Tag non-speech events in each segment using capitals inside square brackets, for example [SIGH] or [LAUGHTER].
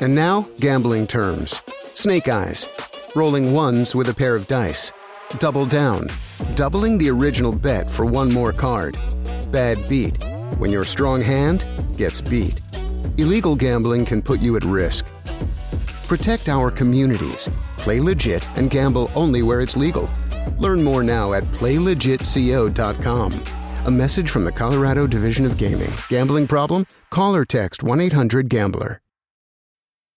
And now, gambling terms Snake Eyes, rolling ones with a pair of dice. Double down, doubling the original bet for one more card. Bad beat, when your strong hand gets beat. Illegal gambling can put you at risk. Protect our communities. Play legit and gamble only where it's legal. Learn more now at playlegitco.com. A message from the Colorado Division of Gaming. Gambling problem? Call or text 1 800 Gambler.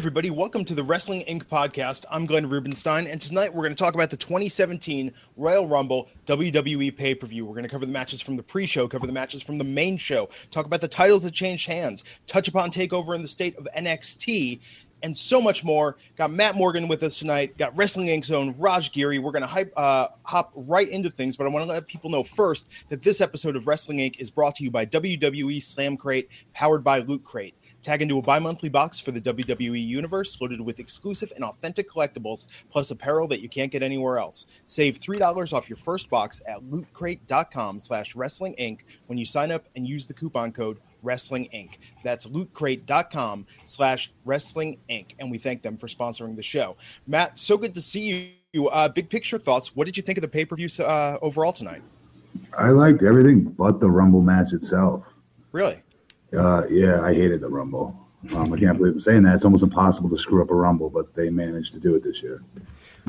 everybody. Welcome to the Wrestling Inc. podcast. I'm Glenn Rubenstein, and tonight we're going to talk about the 2017 Royal Rumble WWE pay per view. We're going to cover the matches from the pre show, cover the matches from the main show, talk about the titles that changed hands, touch upon TakeOver in the state of NXT, and so much more. Got Matt Morgan with us tonight. Got Wrestling Inc.'s own Raj Giri. We're going to uh, hop right into things, but I want to let people know first that this episode of Wrestling Inc. is brought to you by WWE Slam Crate, powered by Loot Crate. Tag into a bi monthly box for the WWE Universe, loaded with exclusive and authentic collectibles, plus apparel that you can't get anywhere else. Save $3 off your first box at lootcrate.com slash wrestling inc when you sign up and use the coupon code Wrestling Inc. That's lootcrate.com slash wrestling inc. And we thank them for sponsoring the show. Matt, so good to see you. Uh, big picture thoughts. What did you think of the pay per view uh, overall tonight? I liked everything but the Rumble match itself. Really? Uh, yeah, I hated the Rumble. Um, I can't believe I'm saying that. It's almost impossible to screw up a Rumble, but they managed to do it this year.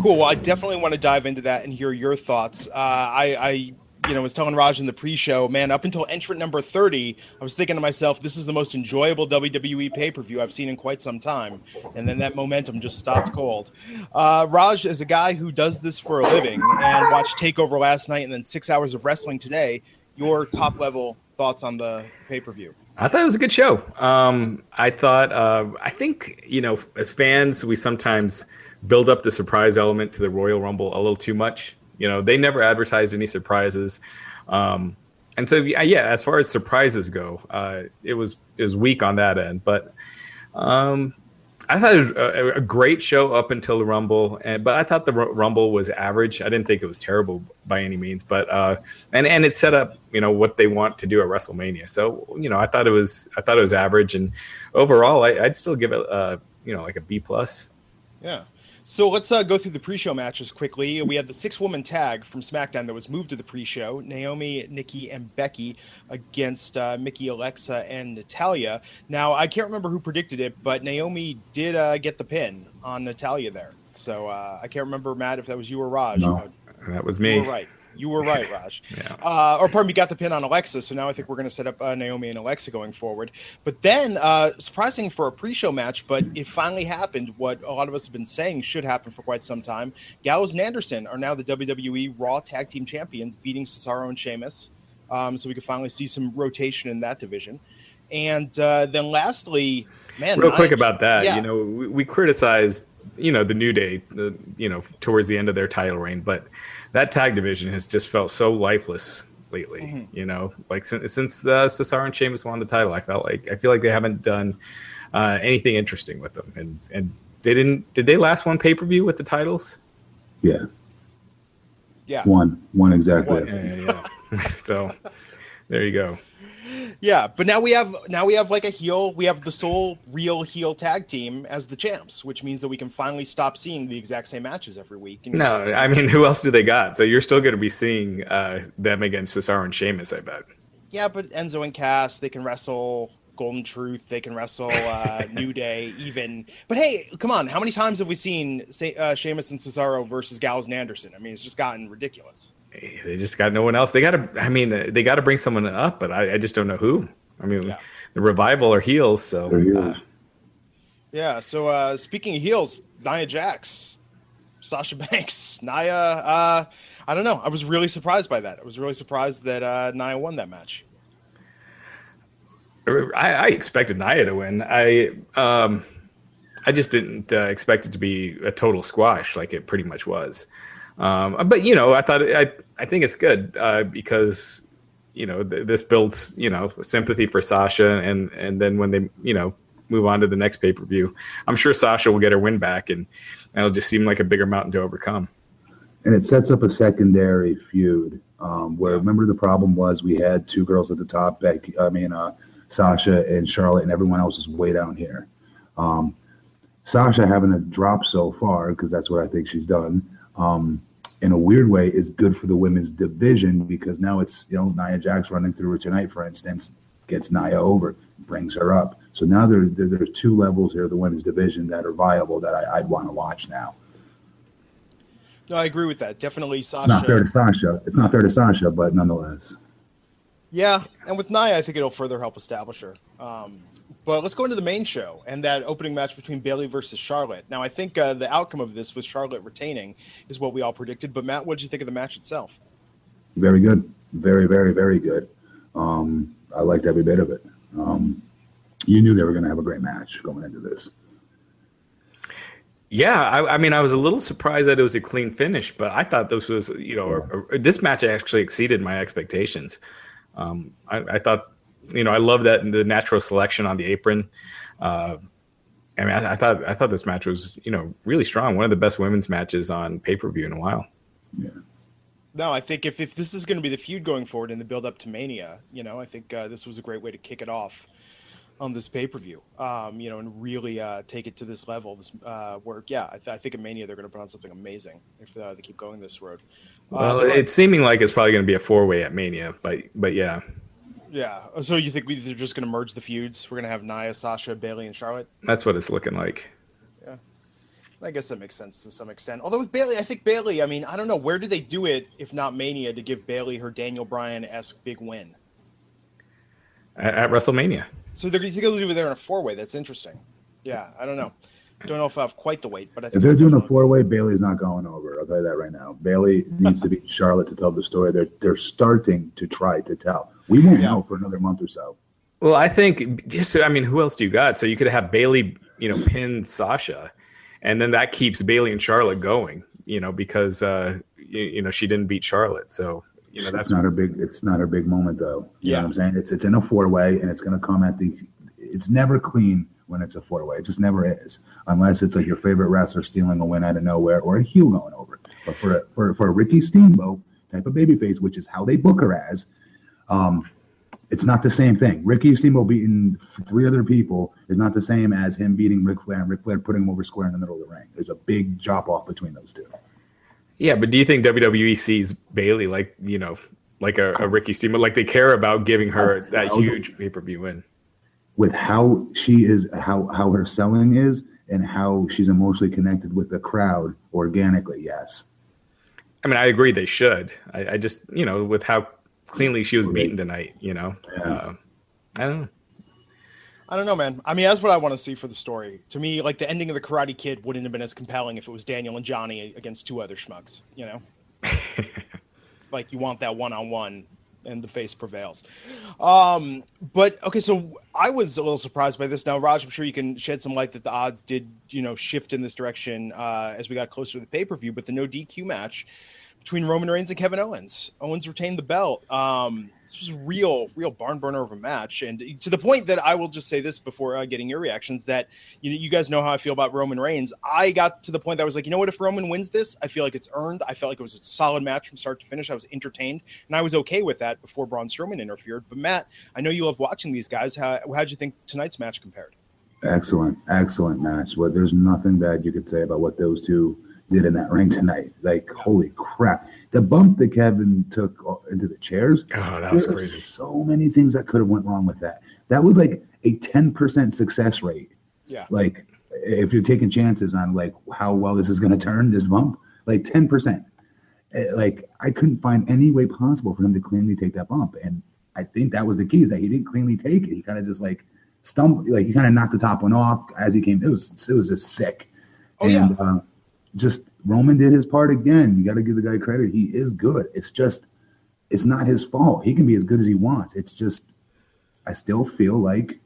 Cool. Well, I definitely want to dive into that and hear your thoughts. Uh, I, I, you know, was telling Raj in the pre-show, man, up until entrant number 30, I was thinking to myself, this is the most enjoyable WWE pay-per-view I've seen in quite some time. And then that momentum just stopped cold. Uh, Raj, as a guy who does this for a living and watched TakeOver last night and then six hours of wrestling today, your top level thoughts on the pay-per-view? I thought it was a good show. Um, I thought, uh, I think, you know, as fans, we sometimes build up the surprise element to the Royal Rumble a little too much. You know, they never advertised any surprises. Um, and so, yeah, as far as surprises go, uh, it was it was weak on that end. But um, I thought it was a, a, great show up until the Rumble, and, but I thought the Rumble was average. I didn't think it was terrible by any means, but uh, and and it set up you know what they want to do at WrestleMania. So you know I thought it was I thought it was average, and overall I, would still give it uh, you know like a B plus. Yeah, so let's uh, go through the pre-show matches quickly. We had the six-woman tag from SmackDown that was moved to the pre-show: Naomi, Nikki, and Becky against uh, Mickie, Alexa, and Natalya. Now, I can't remember who predicted it, but Naomi did uh, get the pin on Natalya there. So uh, I can't remember, Matt, if that was you or Raj. No, that was me. You were right. You were right, [LAUGHS] Raj. yeah. Uh, or pardon me, got the pin on Alexa. So now I think we're going to set up uh, Naomi and Alexa going forward. But then, uh, surprising for a pre-show match, but it finally happened. What a lot of us have been saying should happen for quite some time. Gallows and Anderson are now the WWE Raw Tag Team Champions, beating Cesaro and Sheamus. Um, so we can finally see some rotation in that division. And uh, then lastly, man, real quick about that, yeah. you know, we, we criticized, you know, the New Day, the, you know, towards the end of their title reign, but that tag division has just felt so lifeless lately. Mm-hmm. You know, like since since uh, Cesaro and Sheamus won the title, I felt like I feel like they haven't done uh, anything interesting with them, and and they didn't. Did they last one pay per view with the titles? Yeah. Yeah. One. One exactly. One. Yeah, yeah, yeah. [LAUGHS] so there you go yeah, but now we have now we have like a heel. We have the sole real heel tag team as the champs, which means that we can finally stop seeing the exact same matches every week. And no, I mean, who else do they got? So you're still going to be seeing uh, them against Cesaro and Sheamus, I bet. Yeah, but Enzo and Cass, they can wrestle. Golden Truth, they can wrestle uh, [LAUGHS] New Day, even. But hey, come on, how many times have we seen say, uh, Sheamus and Cesaro versus Gallows and Anderson? I mean, it's just gotten ridiculous they just got no one else. They got to. I mean, they got to bring someone up, but I, I, just don't know who. I mean, yeah. the revival are heels, so. Uh, yeah. So uh, speaking of heels, Nia Jax, Sasha Banks, [LAUGHS] Nia. Uh, I don't know. I was really surprised by that. I was really surprised that uh, Nia won that match. I, I expected Nia to win. I um, I just didn't uh, expect it to be a total squash like it pretty much was. Um, but you know, I thought I I think it's good uh, because you know th- this builds you know sympathy for Sasha, and and then when they you know move on to the next pay per view, I'm sure Sasha will get her win back, and it'll just seem like a bigger mountain to overcome. And it sets up a secondary feud. Um, where remember the problem was we had two girls at the top, Becky, I mean uh, Sasha and Charlotte, and everyone else is way down here. Um, Sasha having a drop so far because that's what I think she's done. Um, in a weird way, is good for the women's division because now it's you know Nia Jax running through her tonight, for instance, gets Nia over, brings her up. So now there, there there's two levels here of the women's division that are viable that I, would want to watch now. No, I agree with that. Definitely Sasha. It's not fair to Sasha. It's not fair to Sasha, but nonetheless. Yeah, and with Nia, I think it'll further help establish her. Um, but let's go into the main show and that opening match between Bayley versus Charlotte. Now, I think uh, the outcome of this was Charlotte retaining, is what we all predicted. But Matt, what did you think of the match itself? Very good, very, very, very good. Um, I liked every bit of it. Um, you knew they were going to have a great match going into this. Yeah, I, I, mean, I was a little surprised that it was a clean finish, but I thought this was, you know, a, a, this match actually exceeded my expectations. Um, I, I, thought, you know, I love that the natural selection on the apron. Uh, I mean, I, I, thought I thought this match was, you know, really strong. One of the best women's matches on pay per view in a while. Yeah. No, I think if, if this is going to be the feud going forward in the build up to Mania, you know, I think uh, this was a great way to kick it off on this pay per view, um, you know, and really uh, take it to this level. This uh, work, yeah, I, th- I think in Mania they're going to put on something amazing if uh, they keep going this road. Well, uh, it's seeming like it's probably going to be a four way at Mania, but but yeah. Yeah. Oh, so you think we, they're just going to merge the feuds? We're going to have Nia, Sasha, Bayley, and Charlotte. That's what it's looking like. Yeah. I guess that makes sense to some extent. Although with Bayley, I think Bayley. I mean, I don't know where do they do it if not Mania to give Bayley her Daniel Bryan esque big win at, at WrestleMania. So they're going to do it there in a four way. That's interesting. Yeah, I don't know. I don't know if I have quite the weight, but I if they're doing a four way, Bayley's not going over. I'll tell you that right now. Bayley [LAUGHS] needs to beat Charlotte to tell the story. They're they're starting to try to tell. We won't yeah. know for another month or so. Well, I think just I mean, who else do you got? So you could have Bayley, you know, pin Sasha, and then that keeps Bayley and Charlotte going. You know, because uh, you, you know she didn't beat Charlotte, so you know that's it's not a big it's not a big moment though. You yeah. know what I'm saying? It's it's in a four way and it's gonna come at the it's never clean when it's a four way. It just never is. Unless it's like your favorite wrestler stealing a win out of nowhere or a heel going over. But for a, for for a Ricky Steamboat type of babyface, which is how they book her as, um, it's not the same thing. Ricky Steamboat beating three other people is not the same as him beating Ric Flair and Ric Flair putting him over square in the middle of the ring. There's a big drop off between those two. Yeah, but do you think WWE sees Bayley like you know, like a, a Ricky Steamboat, like they care about giving her that huge pay per view win? With how she is, how how her selling is, and how she's emotionally connected with the crowd organically, yes. I mean, I agree they should. I, I just, you know, with how cleanly she was beaten tonight, you know, yeah. uh, I don't know. I don't know, man. I mean, that's what I want to see for the story. To me, like the ending of the Karate Kid wouldn't have been as compelling if it was Daniel and Johnny against two other schmucks. You know, [LAUGHS] like you want that one on one, and the face prevails. Um, but okay, so I was a little surprised by this. Now, Raj, I'm sure you can shed some light that the odds did, you know, shift in this direction uh, as we got closer to the pay per view. But the no DQ match between Roman Reigns and Kevin Owens. Owens retained the belt. Um, this was a real, real barn burner of a match, and to the point that I will just say this before uh, getting your reactions that you you guys know how I feel about Roman Reigns. I got to the point that I was like, you know what, if Roman wins this, I feel like it's earned. I felt like it was a solid match from start to finish. I was entertained, and I was okay with that before Braun Strowman interfered. But Matt, I know you love watching these guys. How how'd you think tonight's match compared? Excellent, excellent match. Well, there's nothing bad you could say about what those two did in that ring tonight. Like, holy crap. The bump that Kevin took into the chairs. Oh, that was crazy. So many things that could have went wrong with that. That was like a 10% success rate. Yeah. Like, if you're taking chances on like how well this is going to turn this bump, like 10%. Eh, like, I couldn't find any way possible for him to cleanly take that bump. And I think that was the key is that he didn't cleanly take it. He kind of just like stumbled, like he kind of knocked the top one off as he came. It was, it was just sick. Oh, and, yeah. Uh, just Roman did his part again. You got to give the guy credit. He is good. It's just, it's not his fault. He can be as good as he wants. It's just, I still feel like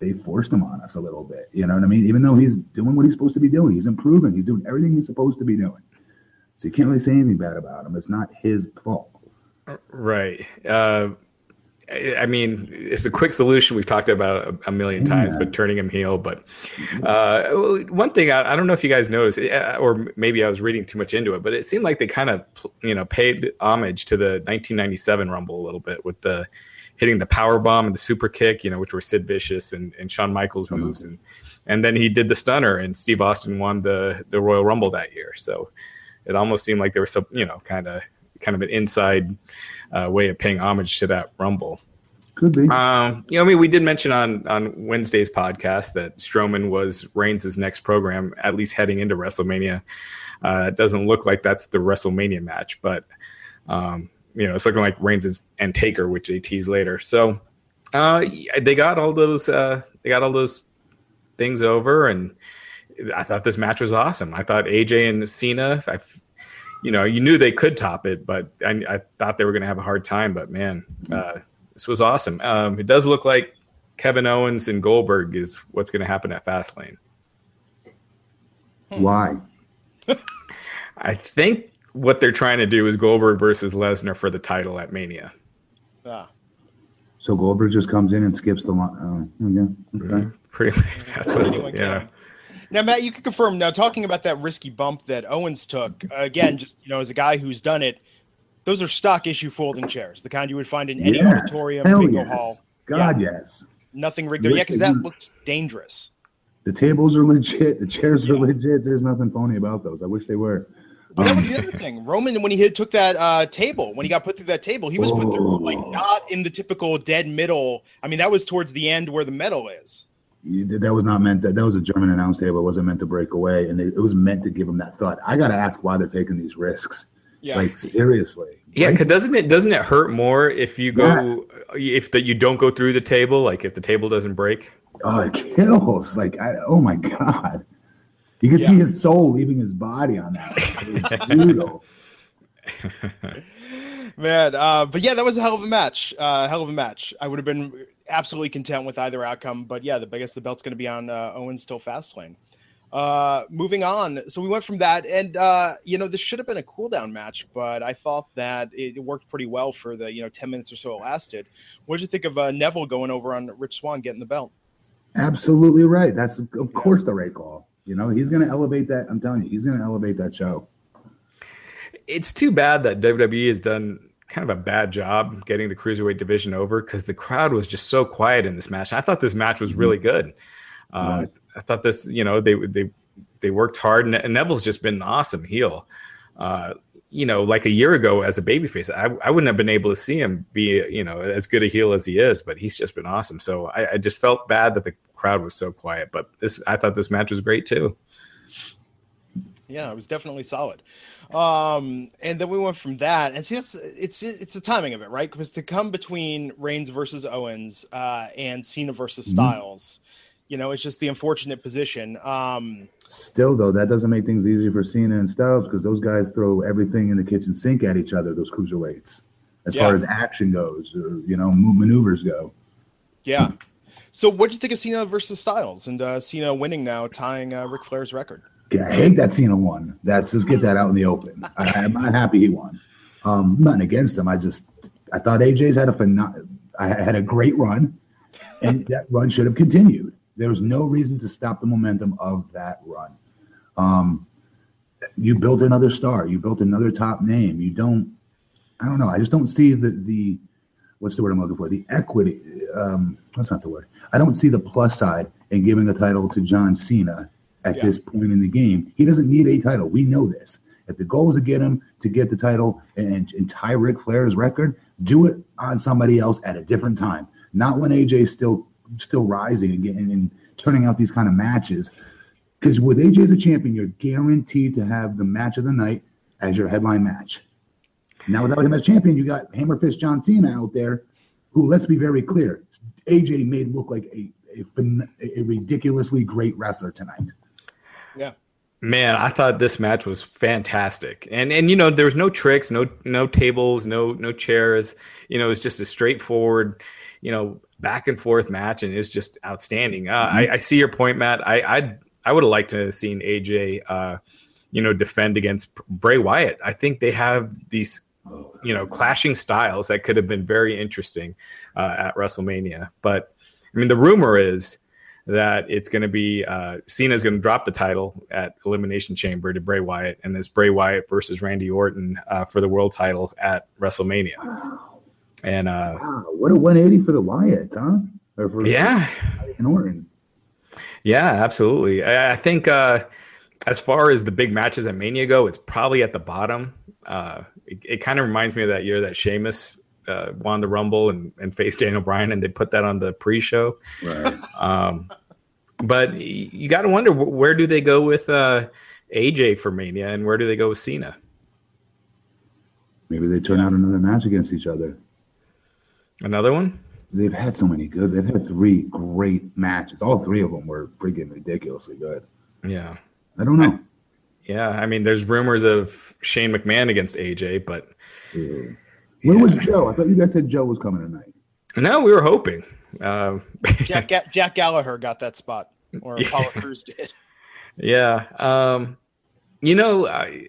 they forced him on us a little bit. You know what I mean? Even though he's doing what he's supposed to be doing, he's improving. He's doing everything he's supposed to be doing. So you can't really say anything bad about him. It's not his fault. Right. Uh, I mean, it's a quick solution we've talked about a, million times, yeah. but turning him heel. But uh, one thing I, I, don't know if you guys noticed, uh, or maybe I was reading too much into it, but it seemed like they kind of, you know, paid homage to the 1997 Rumble a little bit with the hitting the power bomb and the super kick, you know, which were Sid Vicious and, and Shawn Michaels moves, and and then he did the stunner, and Steve Austin won the the Royal Rumble that year. So it almost seemed like there was some, you know, kind of kind of an inside uh, way of paying homage to that Rumble. Could be. Um, you know, I mean, we did mention on on Wednesday's podcast that Strowman was Reigns' next program, at least heading into WrestleMania. Uh, it doesn't look like that's the WrestleMania match, but um, you know, it's looking like Reigns and Taker, which they tease later. So uh, they got all those uh, they got all those things over, and I thought this match was awesome. I thought AJ and Cena, I you know, you knew they could top it, but I, I thought they were going to have a hard time. But man, uh, this was awesome. Um, it does look like Kevin Owens and Goldberg is what's going to happen at Fastlane. Why? [LAUGHS] I think what they're trying to do is Goldberg versus Lesnar for the title at Mania. Ah. So Goldberg just comes in and skips the line. Oh, yeah. Okay. Mm-hmm. Pretty. [LAUGHS] That's what. yeah. Now, Matt, you can confirm. Now, talking about that risky bump that Owens took, again, just you know, as a guy who's done it, those are stock issue folding chairs, the kind you would find in any yes. auditorium, Hell bingo yes. hall. God, yeah. yes. Nothing rigged there. Yeah, because that looks dangerous. The tables are legit. The chairs are yeah. legit. There's nothing phony about those. I wish they were. But that was the other thing. Roman, when he hit, took that uh, table, when he got put through that table, he was put through like oh. not in the typical dead middle. I mean, that was towards the end where the metal is that was not meant that that was a German announce table. It wasn't meant to break away, and it, it was meant to give them that thought. I got to ask why they're taking these risks. Yeah. Like seriously. Yeah, right? cause doesn't it doesn't it hurt more if you go yes. if that you don't go through the table, like if the table doesn't break? Oh, it kills! Like, I, oh my god, you can yeah. see his soul leaving his body on that. [LAUGHS] brutal. [LAUGHS] Man, uh, but yeah, that was a hell of a match. Uh, hell of a match. I would have been absolutely content with either outcome. But yeah, the biggest the belt's going to be on uh, Owens till Fastlane. Uh, moving on. So we went from that, and uh, you know, this should have been a cool down match, but I thought that it worked pretty well for the you know ten minutes or so it lasted. What did you think of uh, Neville going over on Rich Swann getting the belt? Absolutely right. That's of course the right call. You know, he's going to elevate that. I'm telling you, he's going to elevate that show. It's too bad that WWE has done kind of a bad job getting the cruiserweight division over because the crowd was just so quiet in this match. I thought this match was really mm-hmm. good. Uh, I thought this, you know, they they they worked hard, and Neville's just been an awesome heel. Uh, you know, like a year ago as a babyface, I, I wouldn't have been able to see him be, you know, as good a heel as he is, but he's just been awesome. So I, I just felt bad that the crowd was so quiet, but this, I thought this match was great too. Yeah, it was definitely solid. Um, and then we went from that, and see, that's it's it's the timing of it, right? Because to come between Reigns versus Owens uh, and Cena versus mm-hmm. Styles, you know, it's just the unfortunate position. Um, Still, though, that doesn't make things easier for Cena and Styles because those guys throw everything in the kitchen sink at each other. Those cruiserweights, as yeah. far as action goes, or you know, maneuvers go. Yeah. So, what do you think of Cena versus Styles and uh, Cena winning now, tying uh, Ric Flair's record? I hate that Cena won. That's just get that out in the open. I, am not happy he won. Um, nothing against him. I just I thought AJ's had a phenom- I had a great run, and that run should have continued. There was no reason to stop the momentum of that run. Um, you built another star. You built another top name. You don't. I don't know. I just don't see the the what's the word I'm looking for? The equity. Um, that's not the word. I don't see the plus side in giving the title to John Cena at yeah. this point in the game. He doesn't need a title. We know this. If the goal is to get him to get the title and, and tie Ric Flair's record, do it on somebody else at a different time. Not when AJ's still still rising and getting and turning out these kind of matches. Because with AJ as a champion, you're guaranteed to have the match of the night as your headline match. Now, without him as champion, you got Hammer Fist John Cena out there, who, let's be very clear, AJ made look like a, a, a ridiculously great wrestler tonight. Yeah. Man, I thought this match was fantastic, and and you know there was no tricks, no no tables, no no chairs. You know, it was just a straightforward, you know, back and forth match, and it was just outstanding. Uh, mm-hmm. I, I, see your point, Matt. I I'd, I would have liked to have seen AJ, uh, you know, defend against Bray Wyatt. I think they have these, you know, clashing styles that could have been very interesting uh, at WrestleMania. But I mean, the rumor is that it's going to be uh, Cena's going to drop the title at Elimination Chamber to Bray Wyatt, and it's Bray Wyatt versus Randy Orton uh, for the world title at WrestleMania. Wow. And uh, wow, what a 180 for the Wyatt, huh? For yeah, and Orton. Yeah, absolutely. I, I think uh, as far as the big matches at Mania go, it's probably at the bottom. Uh, it, it kind of reminds me of that year that Sheamus uh, won the Rumble and, and faced Daniel Bryan, and they put that on the pre-show. Right. Um, but you got to wonder where do they go with uh, AJ for Mania, and where do they go with Cena? Maybe they turn out another match against each other. Another one? They've had so many good. They've had three great matches. All three of them were freaking ridiculously good. Yeah. I don't know. I, yeah, I mean, there's rumors of Shane McMahon against AJ, but yeah. Where yeah. was Joe? I thought you guys said Joe was coming tonight. No, we were hoping. Uh, Jack Ga- Jack Gallagher got that spot, or [LAUGHS] yeah. Apollo Crews did. Yeah, um, you know, I,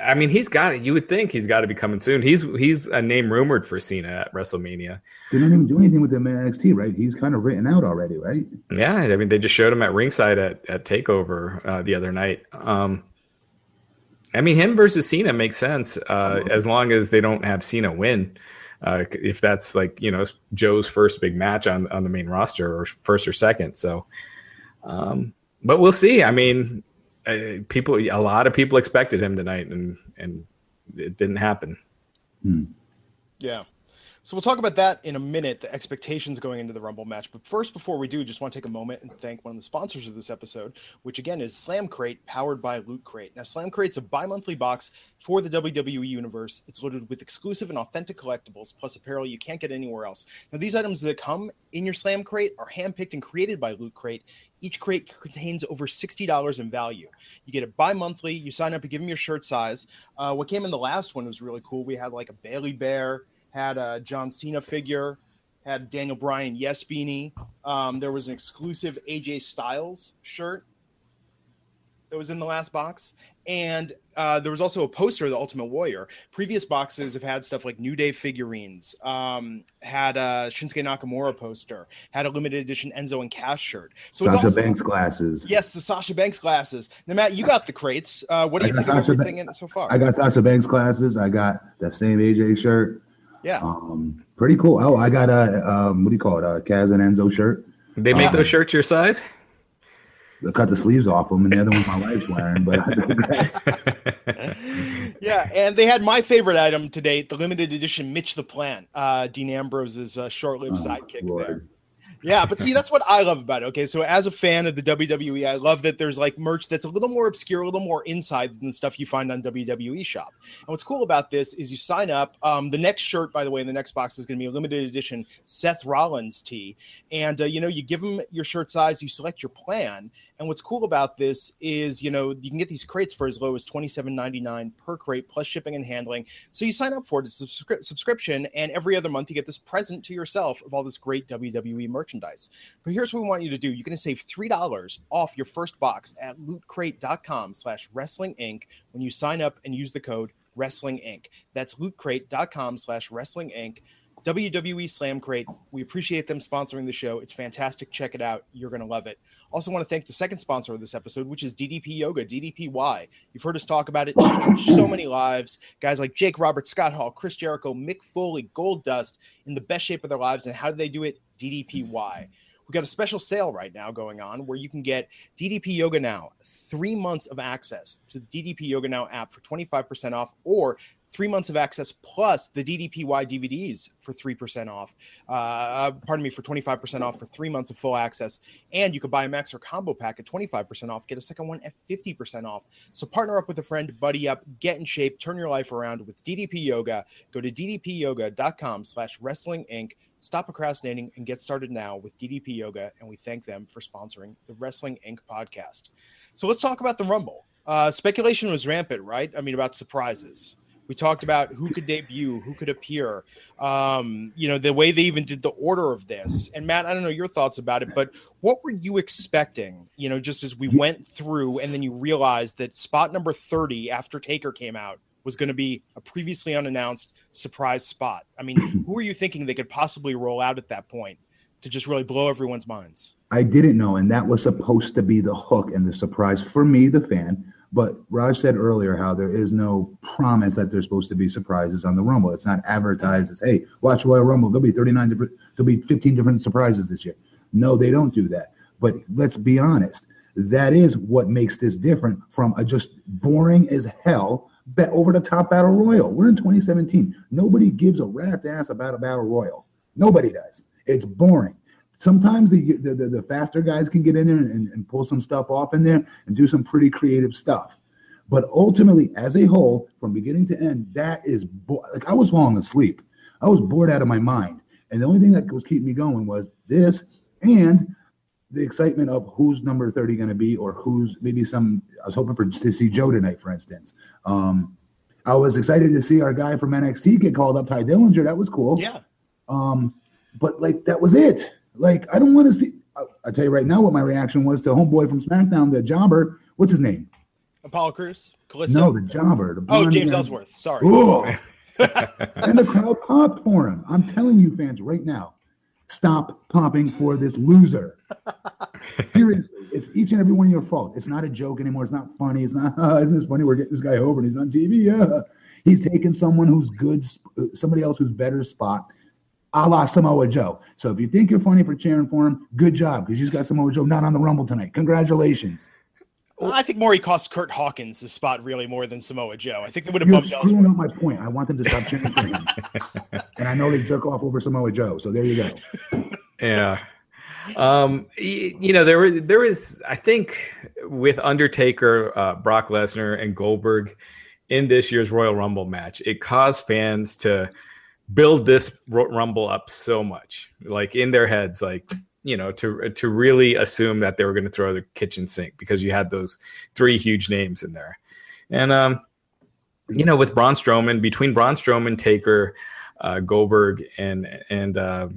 I mean, he's got it. You would think he's got to be coming soon. He's he's a name rumored for Cena at WrestleMania. Didn't even do anything with him in NXT, right? He's kind of written out already, right? Yeah, I mean, they just showed him at ringside at at Takeover uh, the other night. Um, I mean, him versus Cena makes sense uh, oh. as long as they don't have Cena win. Uh, if that's like you know Joe's first big match on on the main roster or first or second, so. Um, but we'll see. I mean, uh, people, a lot of people expected him tonight, and and it didn't happen. Hmm. Yeah. So we'll talk about that in a minute, the expectations going into the Rumble match. But first, before we do, just want to take a moment and thank one of the sponsors of this episode, which again is Slam Crate, powered by Loot Crate. Now, Slam Crate's a bi-monthly box for the WWE universe. It's loaded with exclusive and authentic collectibles, plus apparel you can't get anywhere else. Now, these items that come in your Slam Crate are handpicked and created by Loot Crate. Each crate contains over $60 in value. You get it bi-monthly. You sign up and give them your shirt size. Uh, what came in the last one was really cool. We had like a Bayley Bear, had a John Cena figure, had Daniel Bryan Yes beanie. Um, there was an exclusive AJ Styles shirt that was in the last box, and uh, there was also a poster of the Ultimate Warrior. Previous boxes have had stuff like New Day figurines, um, had a Shinsuke Nakamura poster, had a limited edition Enzo and Cass shirt. So Sasha also, Banks glasses. Yes, the Sasha Banks glasses. Now, Matt, you got the crates. Uh, what do you think Sasha of everything ba- so far? I got Sasha Banks glasses. I got that same AJ shirt. Yeah. Um, pretty cool. Oh, I got a um, what do you call it? A Cass and Enzo shirt. They make uh, those shirts your size. I cut the sleeves off them, and the other one my wife's wearing. But [LAUGHS] yeah, and they had my favorite item to date, the limited edition Mitch the Plant, uh, Dean Ambrose's uh, short-lived oh, sidekick Lord. there. Yeah, but see, that's what I love about it. Okay, so as a fan of the WWE, I love that there's like merch that's a little more obscure, a little more inside than the stuff you find on WWE Shop. And what's cool about this is you sign up. Um, the next shirt, by the way, in the next box is going to be a limited edition Seth Rollins tee, and uh, you know, you give them your shirt size, you select your plan, and what's cool about this is, you know, you can get these crates for as low as $27.99 per crate plus shipping and handling. So you sign up for it, it's a subscri- subscription, and every other month you get this present to yourself of all this great WWE merchandise. But here's what we want you to do. You're going to save $3 off your first box at lootcrate.com slash wrestling inc when you sign up and use the code wrestling inc. That's lootcrate.com slash wrestling inc. WWE Slam Crate. We appreciate them sponsoring the show. It's fantastic. Check it out. You're going to love it. Also, want to thank the second sponsor of this episode, which is DDP Yoga, DDPY. You've heard us talk about it. It's changed so many lives. Guys like Jake Roberts, Scott Hall, Chris Jericho, Mick Foley, Goldust in the best shape of their lives. And how do they do it? DDPY. We've got a special sale right now going on where you can get DDP Yoga Now, three months of access to the DDP Yoga Now app for 25% off, or three months of access plus the DDPY DVDs for 3% off. Uh, uh, pardon me, for 25% off for three months of full access. And you could buy a max or combo pack at 25% off, get a second one at 50% off. So partner up with a friend, buddy up, get in shape, turn your life around with DDP Yoga. Go to ddpyoga.com slash wrestling inc. Stop procrastinating and get started now with DDP Yoga. And we thank them for sponsoring the Wrestling Inc. podcast. So let's talk about the Rumble. Uh, speculation was rampant, right? I mean, about surprises We talked about who could debut, who could appear. Um, you know, the way they even did the order of this. And Matt, I don't know your thoughts about it, but what were you expecting? You know, just as we went through, and then you realized that spot number thirty after Taker came out was going to be a previously unannounced surprise spot. I mean, [CLEARS THROAT] who were you thinking they could possibly roll out at that point to just really blow everyone's minds? I didn't know, and that was supposed to be the hook and the surprise for me, the fan. But Raj said earlier how there is no promise that there's supposed to be surprises on the Rumble. It's not advertised as, "Hey, watch Royal Rumble. There'll be 39 different, there'll be 15 different surprises this year." No, they don't do that. But let's be honest, that is what makes this different from a just boring as hell bet over the top battle royal. We're in 2017. Nobody gives a rat's ass about a battle royal. Nobody does. It's boring. Sometimes the the, the, faster guys can get in there and, and pull some stuff off in there and do some pretty creative stuff. But ultimately, as a whole, from beginning to end, that is bo- like I was falling asleep. I was bored out of my mind, and the only thing that was keeping me going was this and the excitement of who's number 30 going to be or who's maybe some i was hoping for to see joe tonight for instance um i was excited to see our guy from nxt get called up Tye Dillinger that was cool Yeah. um but like that was it like i don't want to see I, i'll tell you right now what my reaction was to homeboy from smackdown the jobber what's his name Apollo Crews? Kalisto? no the jobber the oh, James guy. Ellsworth. Sorry. [LAUGHS] And the crowd popped for him. I'm telling you, fans, right now, stop popping for this loser. Seriously, it's each and every one of your fault. It's not a joke anymore. It's not funny. It's not, uh, isn't this funny? We're getting this guy over and he's on TV. Yeah. [LAUGHS] He's taking someone who's good, somebody else who's better spot, a la Samoa Joe. So if you think you're funny for cheering for him, good job because you just got Samoa Joe not on the Rumble tonight. Congratulations. Well, I think Maury cost Kurt Hawkins the spot really more than Samoa Joe. I think they would have You're bumped screwing Ellsworth. up my point. I want them to stop cheering for him. [LAUGHS] and I know they jerk off over Samoa Joe. So there you go. Yeah. Um, y- you know, there were there is I think with Undertaker, uh, Brock Lesnar, and Goldberg in this year's Royal Rumble match, it caused fans to build this Rumble up so much, like in their heads, like you know, to to really assume that they were going to throw the kitchen sink because you had those three huge names in there, and um, you know, with Braun Strowman, between Braun Strowman, Taker, uh, Goldberg, and and uh,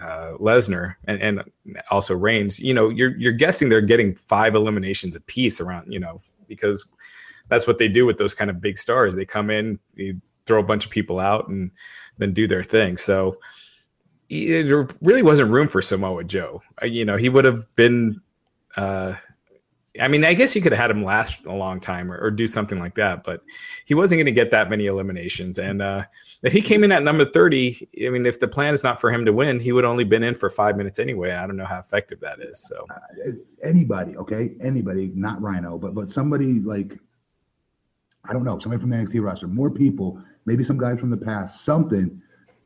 uh, Lesnar, and, and also Reigns, you know, you're you're guessing they're getting five eliminations apiece around, you know, because that's what they do with those kind of big stars. They come in, they throw a bunch of people out, and then do their thing. So y- there really wasn't room for Samoa Joe. Uh, You know, he would have been. Uh, I mean, I guess you could have had him last a long time or, or do something like that, but he wasn't going to get that many eliminations. And uh, if he came in at number 30, I mean, if the plan is not for him to win, he would only been in for five minutes anyway. I don't know how effective that is. So, Anybody, okay? Anybody, not Rhino, but but somebody like I don't know, somebody from the NXT roster, more people, maybe some guys from the past, something.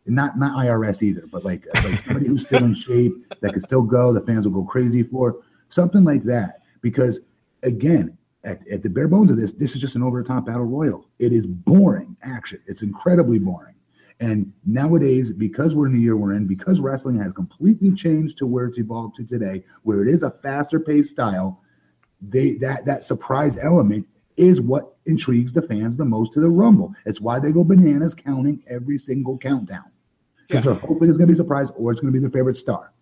Not not IRS either, but like like somebody who's still in [LAUGHS] shape that can still go, the fans will go crazy for something like that. Because again, at, at the bare bones of this, this is just an over the top battle royal. It is boring action. It's incredibly boring. And nowadays, because we're in the year we're in, because wrestling has completely changed to where it's evolved to today, where it is a faster paced style, they that that surprise element is what intrigues the fans the most to the Rumble. It's why they go bananas counting every single countdown. Because they're hoping it's going to be a surprise or it's going to be their favorite star.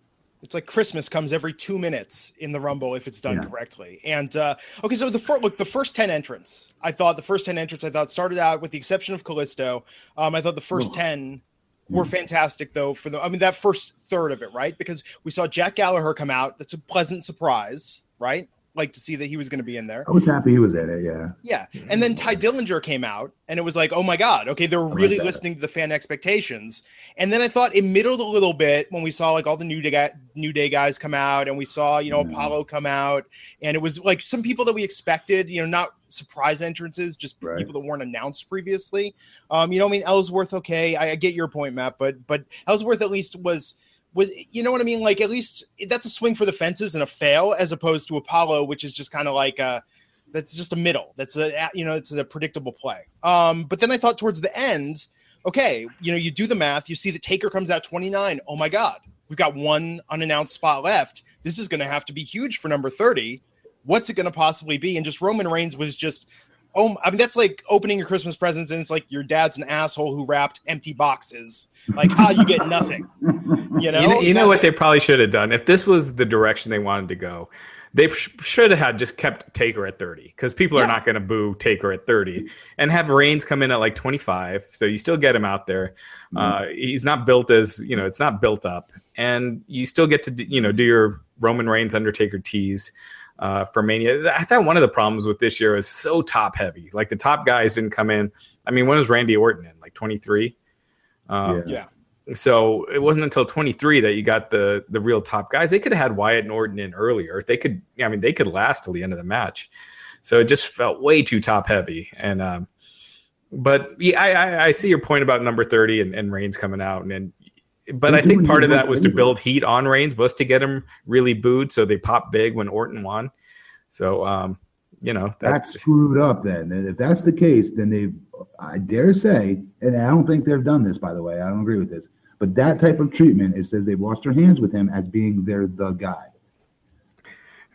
It's like Christmas comes every two minutes in the Rumble if it's done Yeah. correctly. And uh, okay, so the first look, the first ten entrants, I thought the first ten entrants, I thought started out with the exception of Kalisto. Um, I thought the first Ugh. ten were fantastic though. For the, I mean, that first third of it, right? Because we saw Jack Gallagher come out. That's a pleasant surprise, right? Like to see that he was going to be in there. I was happy he was in it. Yeah. Yeah. And then Tye Dillinger came out and it was like, oh my God, okay, they're really that. listening to the fan expectations. And then I thought it middled a little bit when we saw like all the new day, guy, new day guys come out and we saw, you know, Mhm. Apollo come out. And it was like some people that we expected, you know, not surprise entrances, just Right. people that weren't announced previously. Um, you know, I mean, Ellsworth, okay, I, I get your point, Matt, but but Ellsworth at least was was you know what I mean? Like at least that's a swing for the fences and a fail as opposed to Apollo, which is just kind of like a that's just a middle. That's a you know it's a predictable play. Um, but then I thought towards the end, okay, you know you do the math, you see the Taker comes out 29. Oh my God, we've got one unannounced spot left. This is going to have to be huge for number 30. What's it going to possibly be? And just Roman Reigns was just oh, I mean, that's like opening your Christmas presents and it's like your dad's an asshole who wrapped empty boxes. Like, how you get nothing. [LAUGHS] You know, you know, you know what they probably should have done if this was the direction they wanted to go. They sh- should have had just kept Taker at 30 because people Yeah. are not going to boo Taker at 30 and have Reigns come in at like 25. So you still get him out there. Uh, he's not built as, you know, it's not built up. And you still get to, you know, do your Roman Reigns Undertaker tease uh, for Mania. I thought one of the problems with this year is so top heavy. Like the top guys didn't come in. I mean, when was Randy Orton in? Like 23? Um, Yeah. so it wasn't until 23 that you got the the real top guys. They could have had Wyatt and Orton in earlier. They could, I mean, they could last till the end of the match. So it just felt way too top heavy. And um, but yeah, I, I, I see your point about number 30 and, and Reigns coming out. And, and but They're I think part of that was to build heat on Reigns, was to get him really booed, so they popped big when Orton won. So um, you know That's that's screwed up then. And if that's the case, then they, I dare say, and I don't think they've done this, by the way, I don't agree with this, but that type of treatment, it says they've washed their hands with him as being their the guy.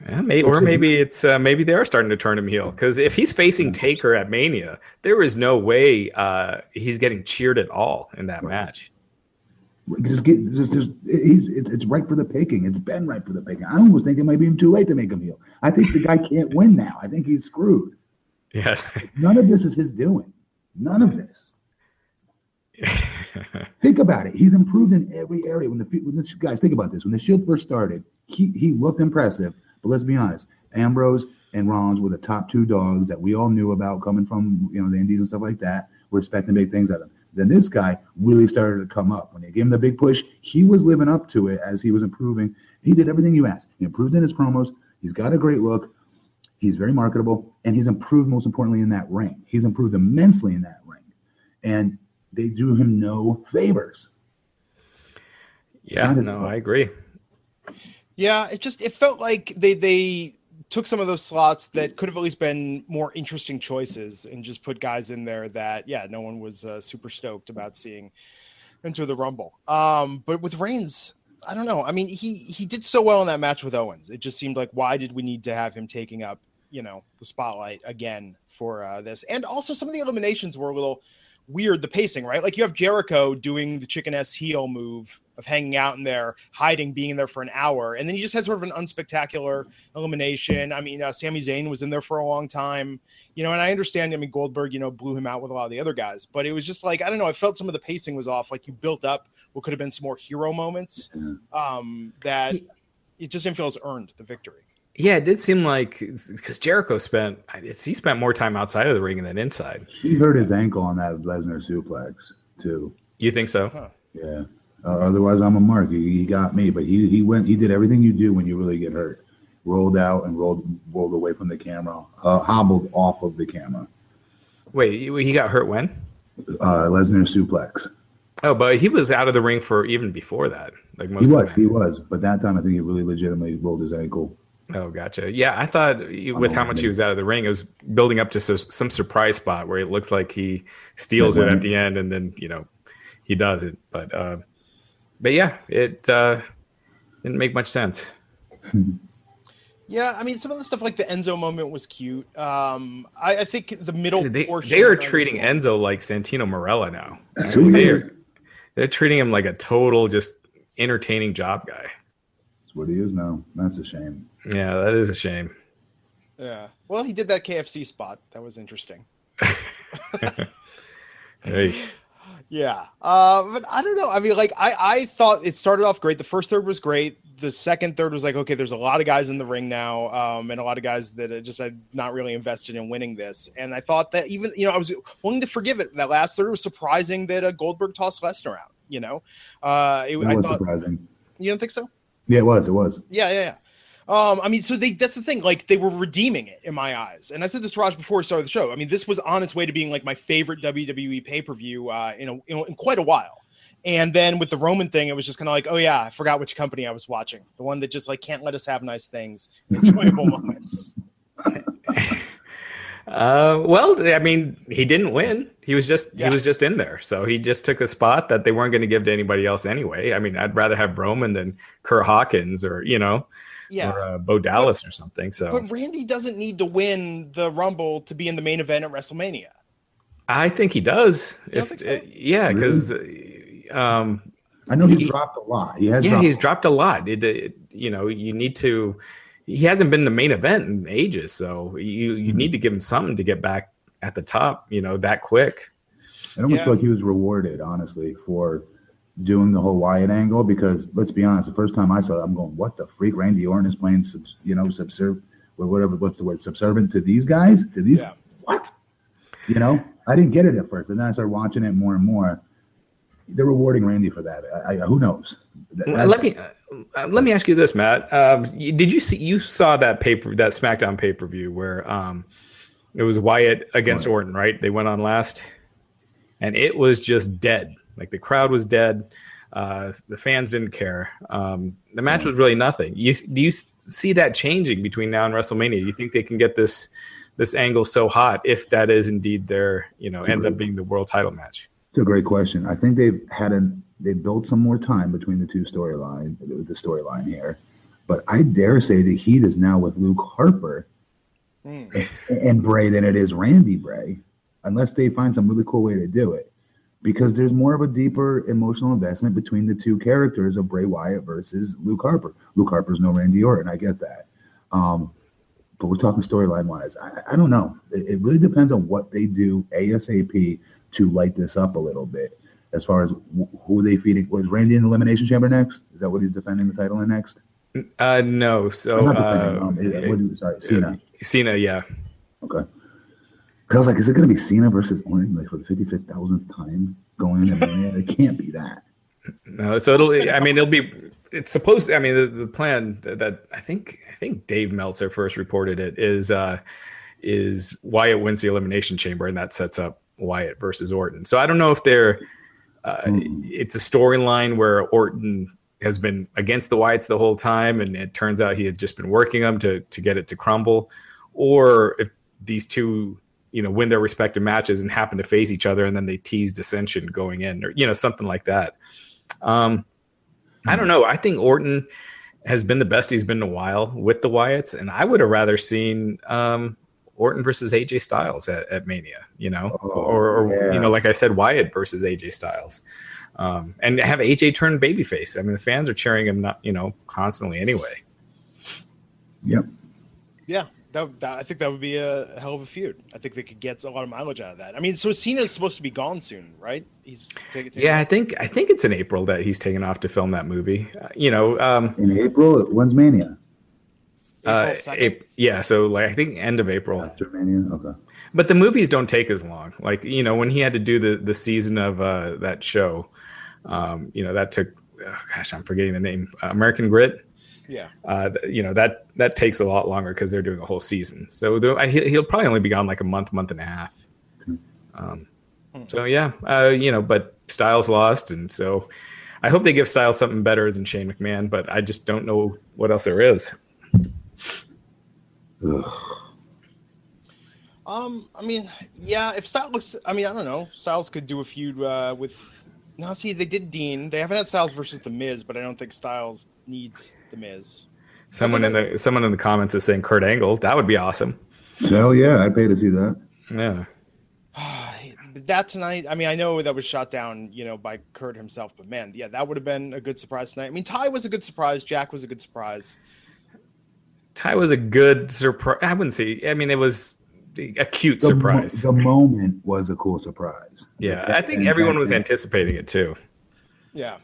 Yeah, may, or maybe it's uh, maybe they are starting to turn him heel because if he's facing Taker at Mania, there is no way uh, he's getting cheered at all in that match. Just get, just, just he's, it's, it's right for the picking. It's been right for the picking. I almost think it might be even too late to make him heel. I think the guy can't win now. I think he's screwed. Yeah, None of this is his doing. None of this. [LAUGHS] Think about it. He's improved in every area. When the when this guys think about this, when the Shield first started, he he looked impressive. But let's be honest, Ambrose and Rollins were the top two dogs that we all knew about coming from you know the Indies and stuff like that. We're expecting big things out of him. Then this guy really started to come up. When they gave him the big push, he was living up to it as he was improving. He did everything you asked. He improved in his promos. He's got a great look. He's very marketable, and he's improved most importantly in that ring. He's improved immensely in that ring, and they do him no favors. yeah, Not his no, fault. I agree. Yeah, it just it felt like they they took some of those slots that could have at least been more interesting choices and just put guys in there that yeah no one was uh, super stoked about seeing enter the rumble. Um, but with Reigns, I don't know. I mean, he he did so well in that match with Owens. It just seemed like why did we need to have him taking up you know the spotlight again for uh, this? And also some of the eliminations were a little weird. The pacing, right? Like you have Jericho doing the chicken s heel move of hanging out in there, hiding, being in there for an hour, and then you just had sort of an unspectacular elimination. I mean, uh, Sami Zayn was in there for a long time, you know, and I understand. I mean, Goldberg, you know, blew him out with a lot of the other guys, but it was just like I don't know. I felt some of the pacing was off. Like you built up what could have been some more hero moments um, that it just didn't feel as earned the victory. Yeah, it did seem like because Jericho spent it's, he spent more time outside of the ring than inside. He hurt his ankle on that Lesnar suplex too. You think so? Yeah. Uh, otherwise, I'm a mark. He, he got me, but he he went. He did everything you do when you really get hurt. Rolled out and rolled rolled away from the camera. Uh, hobbled off of the camera. Wait, he got hurt when? Uh, Lesnar suplex. Oh, but he was out of the ring for even before that. Like most He was. He was. But that time, I think he really legitimately rolled his ankle. Oh, gotcha. Yeah, I thought with how much he was out of the ring, it was building up to so- some surprise spot where it looks like he steals it at the end, and then you know he does it. But uh, but yeah, it uh, didn't make much sense. Yeah, I mean, some of the stuff like the Enzo moment was cute. Um, I, I think the middle They portion they are around the treating Enzo like Santino Marella now. That's who he is. They're they're treating him like a total just entertaining job guy. That's what he is now. That's a shame. Yeah, that is a shame. Yeah. Well, he did that KFC spot. That was interesting. [LAUGHS] Hey. Yeah. Uh, but I don't know. I mean, like, I, I thought it started off great. The first third was great. The second third was like, okay, there's a lot of guys in the ring now, um, and a lot of guys that are just had not really invested in winning this. And I thought that even, you know, I was willing to forgive it. That last third was surprising that uh, Goldberg tossed Lesnar out, you know? Uh, it, It I was thought, surprising. you don't think so? Yeah, it was. It was. Yeah, yeah, yeah. Um, I mean, so they that's the thing, like they were redeeming it in my eyes. And I said this to Raj before we started the show. I mean, this was on its way to being like my favorite WWE pay-per-view uh in a, in, a- in quite a while. And then with the Roman thing, it was just kind of like, oh yeah, I forgot which company I was watching. The one that just like can't let us have nice things, enjoyable [LAUGHS] moments. [LAUGHS] Uh, well, I mean, he didn't win. He was just Yeah. he was just in there, so he just took a spot that they weren't going to give to anybody else anyway. I mean, I'd rather have Roman than Kurt Hawkins or you know, yeah. or uh, Bo Dallas or something. So, but Randy doesn't need to win the Rumble to be in the main event at WrestleMania. I think he does. You don't If, think so? uh, yeah, because um, I know he's He- dropped a lot. He has. yeah, dropped he's a dropped a lot. It, it, you know, you need to. He hasn't been the main event in ages, so you you Mhm. need to give him something to get back at the top. You know, that quick. I almost Yeah. feel like he was rewarded, honestly, for doing the whole Wyatt angle. Because let's be honest, the first time I saw it, I'm going, "What the freak?" Randy Orton is playing, subs, you know, subserv, or whatever. What's the word? Subservient to these guys? To these? Yeah. What? You know, I didn't get it at first, and then I started watching it more and more. They're rewarding Randy for that. I, I, who knows? That- let me uh, let me ask you this, Matt. Um, did you see you saw that paper that SmackDown pay per view where um, it was Wyatt against Orton, right? They went on last, and it was just dead. Like the crowd was dead. Uh, the fans didn't care. Um, the match was really nothing. You, do you see that changing between now and WrestleMania? Do you think they can get this this angle so hot if that is indeed their you know ends up being the world title match? It's a great question. I think they've had an they built some more time between the two storyline the storyline here, but I dare say the heat is now with Luke Harper Hmm. and Bray than it is Randy Bray, unless they find some really cool way to do it. Because there's more of a deeper emotional investment between the two characters of Bray Wyatt versus Luke Harper. Luke Harper's no Randy Orton, I get that. Um, but we're talking storyline wise. I, I don't know. It, it really depends on what they do ASAP to light this up a little bit. As far as wh- who they feeding, was Randy in the Elimination Chamber next? Is that what he's defending the title in next? Uh, no. So uh, um, is- what sorry, Cena. Cena, yeah. Okay. 'Cause I was like, is it going to be Cena versus Orton like for the fifty fifth thousandth time going into Mania? It can't be that. No, so it'll. I mean, it'll be. It's supposed. I mean, the, the plan that I think I think Dave Meltzer first reported it is uh is Wyatt wins the elimination chamber, and that sets up Wyatt versus Orton. So I don't know if they're. Uh, Mhm. It's a storyline where Orton has been against the Wyatts the whole time, and it turns out he had just been working them to to get it to crumble, or if these two you know win their respective matches and happen to face each other, and then they tease dissension going in, or you know something like that. Um, I don't know. I think Orton has been the best he's been in a while with the Wyatts, and I would have rather seen um, Orton versus AJ Styles at, at Mania. You know, Oh, or, or yeah. you know, like I said, Wyatt versus AJ Styles, um, and have AJ turn babyface. I mean, the fans are cheering him, not you know, constantly anyway. Yep. Yeah, that, that I think that would be a hell of a feud. I think they could get a lot of mileage out of that. I mean, so Cena's supposed to be gone soon, right? He's taking. Yeah, I think I think it's in April that he's taking off to film that movie. Uh, you know, um, In April, when's Mania? uh, April 2nd? Ap- yeah, so like I think end of April. After Mania? Okay. But the movies don't take as long. Like you know, when he had to do the the season of uh, that show, um, you know, that took. Oh, gosh, I'm forgetting the name. Uh, American Grit. Yeah. Uh, you know that that takes a lot longer because they're doing a whole season. So he- he'll probably only be gone like a month, month and a half. Um, so yeah, uh, you know, but Styles lost, and so I hope they give Styles something better than Shane McMahon. But I just don't know what else there is. Um, I mean, yeah, if Styles looks, I mean, I don't know, Styles could do a feud uh, with. No, see, they did Dean. They haven't had Styles versus the Miz, but I don't think Styles needs the Miz. Someone in the someone in the comments is saying Kurt Angle. That would be awesome. Hell yeah, I'd pay to see that. Yeah. [SIGHS] that tonight, I mean, I know that was shot down, you know, by Kurt himself, but man, yeah, that would have been a good surprise tonight. I mean, Tye was a good surprise. Jack was a good surprise. Tye was a good surprise. I wouldn't say. I mean, it was a cute The mo- surprise. the moment was a cool surprise. yeah, I think everyone was anticipating it too. Yeah.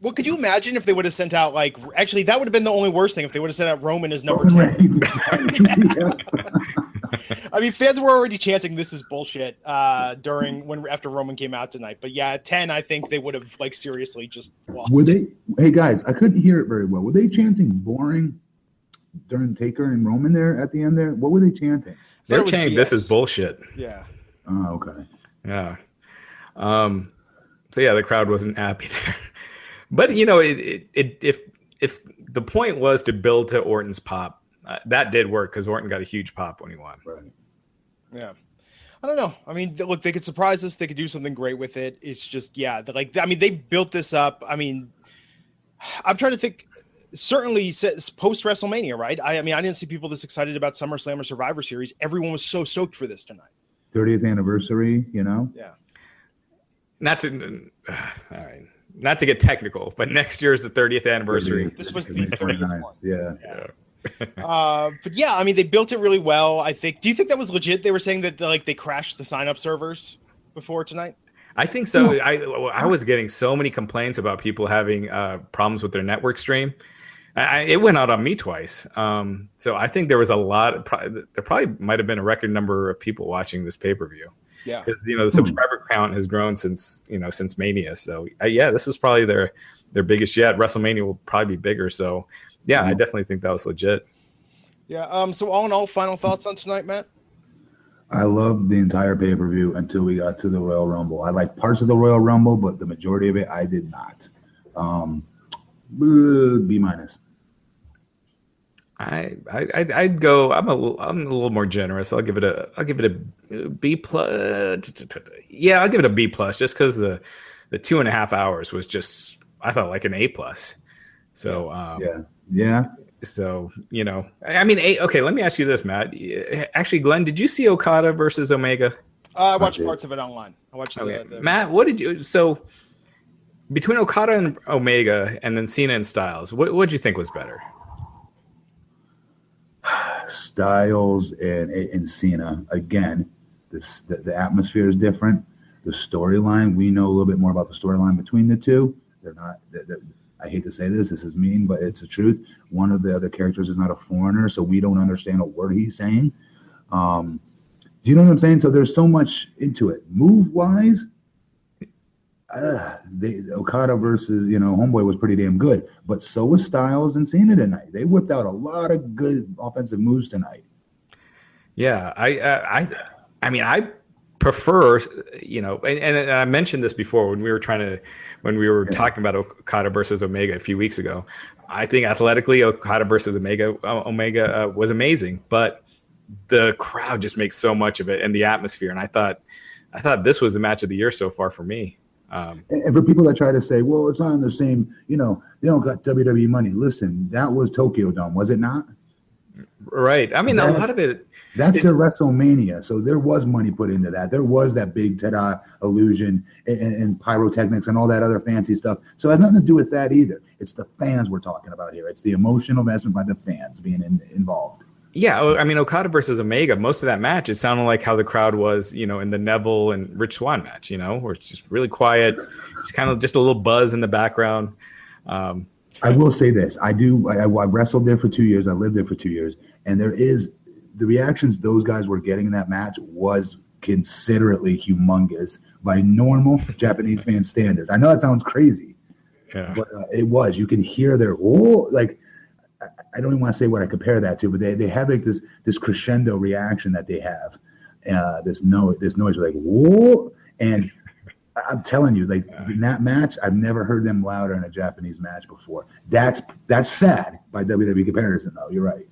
Well, could you imagine if they would have sent out like actually that would have been the only worst thing if they would have sent out Roman as number Roman ten. Reigns is 10. Yeah. I mean, fans were already chanting "This is bullshit" uh, during when after Roman came out tonight. But yeah, at ten, I think they would have like seriously just lost. Were they? Hey guys, I couldn't hear it very well. Were they chanting "boring" during Taker and Roman there at the end? There, what were they chanting? They're it was saying this is bullshit. Yeah. Oh, okay. Yeah. Um. So yeah, the crowd wasn't happy [LAUGHS] there. But you know, it, it, it if if the point was to build to Orton's pop, uh, that did work because Orton got a huge pop when he won. Right. Yeah. I don't know. I mean, look, they could surprise us. They could do something great with it. It's just, yeah, like, I mean, they built this up. I mean, I'm trying to think. Certainly post WrestleMania, right? I, I, mean, I didn't see people this excited about SummerSlam or Survivor Series. Everyone was so stoked for this tonight. 30th anniversary, you know? Yeah. Not to, uh, [SIGHS] all right, not to get technical, but next year is the 30th anniversary. This was the 30th one. Yeah. yeah. uh, but yeah, I mean, they built it really well. I think. Do you think that was legit? They were saying that like they crashed the sign up servers before tonight. I think so. I I was getting so many complaints about people having uh, problems with their network stream. I, it went out on me twice. Um, so I think there was a lot. Probably, there probably might have been a record number of people watching this pay per view. Yeah, because you know the subscriber count has grown since you know since Mania. So uh, yeah, this was probably their their biggest yet. WrestleMania will probably be bigger. So yeah, I definitely think that was legit. Yeah. Um. So all in all, final thoughts on tonight, Matt. I loved the entire pay per view until we got to the Royal Rumble. I liked parts of the Royal Rumble, but the majority of it I did not. Um, B minus. I, I I'd go. I'm a I'm a little more generous. I'll give it a I'll give it a B plus. Yeah, I'll give it a B plus just because the the two and a half hours was just I thought like an A plus. So um, yeah, yeah. So you know, I mean, a, okay. Let me ask you this, Matt. Actually, Glenn, did you see Okada versus Omega? Uh, I watched parts of it online. I watched okay. the, the Matt. What did you so? Between Okada and Omega, and then Cena and Styles, what what did you think was better? Styles and and Cena again. This the, the atmosphere is different. The storyline we know a little bit more about the storyline between the two. They're not. They're, they're, I hate to say this. This is mean, but it's the truth. One of the other characters is not a foreigner, so we don't understand a word he's saying. Um, do you know what I'm saying? So there's so much into it. Move wise, uh, they, Okada versus you know Homeboy was pretty damn good, but so was Styles and Cena tonight. They whipped out a lot of good offensive moves tonight. Yeah, I uh, I I mean I prefer you know, and, and, I mentioned this before when we were trying to when we were yeah. talking about Okada versus Omega a few weeks ago. I think athletically Okada versus Omega Omega uh, was amazing, but the crowd just makes so much of it and the atmosphere. And I thought I thought this was the match of the year so far for me. Um, and for people that try to say, well, it's not in the same, you know, they don't got WWE money. Listen, that was Tokyo Dome, was it not? Right. I mean, that, a lot of it. That's it, their WrestleMania. So there was money put into that. There was that big ta illusion and, and, pyrotechnics and all that other fancy stuff. So it has nothing to do with that either. It's the fans we're talking about here. It's the emotional investment by the fans being in, involved. Yeah, I mean Okada versus Omega. Most of that match, it sounded like how the crowd was, you know, in the Neville and Rich Swann match. You know, where it's just really quiet, it's kind of just a little buzz in the background. Um, I will say this: I do. I, I, wrestled there for two years. I lived there for two years, and there is the reactions those guys were getting in that match was considerately humongous by normal [LAUGHS] Japanese fan standards. I know that sounds crazy, yeah. but uh, it was. You can hear their oh, like I don't even want to say what I compare that to, but they, they have like this this crescendo reaction that they have. Uh, this no this noise like whoa, and I'm telling you, like in that match, I've never heard them louder in a Japanese match before. That's that's sad by WWE comparison, though. You're right.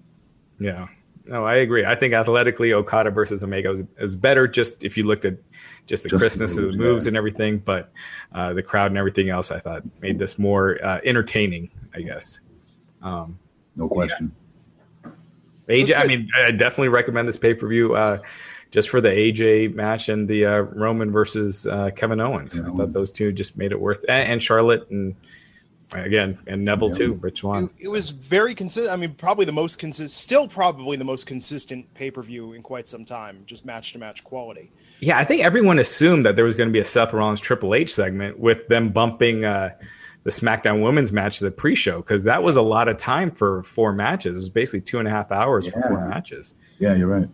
Yeah. No, I agree. I think athletically, Okada versus Omega is, is better. Just if you looked at just the just crispness the moves, of the moves yeah. and everything, but uh, the crowd and everything else, I thought made this more uh, entertaining. I guess. Um, no question. Yeah. AJ, I mean, I definitely recommend this pay per view uh, just for the AJ match and the uh, Roman versus uh, Kevin Owens. Yeah. I thought those two just made it worth, and, and Charlotte and again and Neville yeah. too. Rich Swann. It, it was very consistent. I mean, probably the most consistent, still probably the most consistent pay per view in quite some time. Just match to match quality. Yeah, I think everyone assumed that there was going to be a Seth Rollins Triple H segment with them bumping. Uh, the SmackDown Women's match, to the pre-show, because that was a lot of time for four matches. It was basically two and a half hours yeah. for four matches. Yeah, you're right.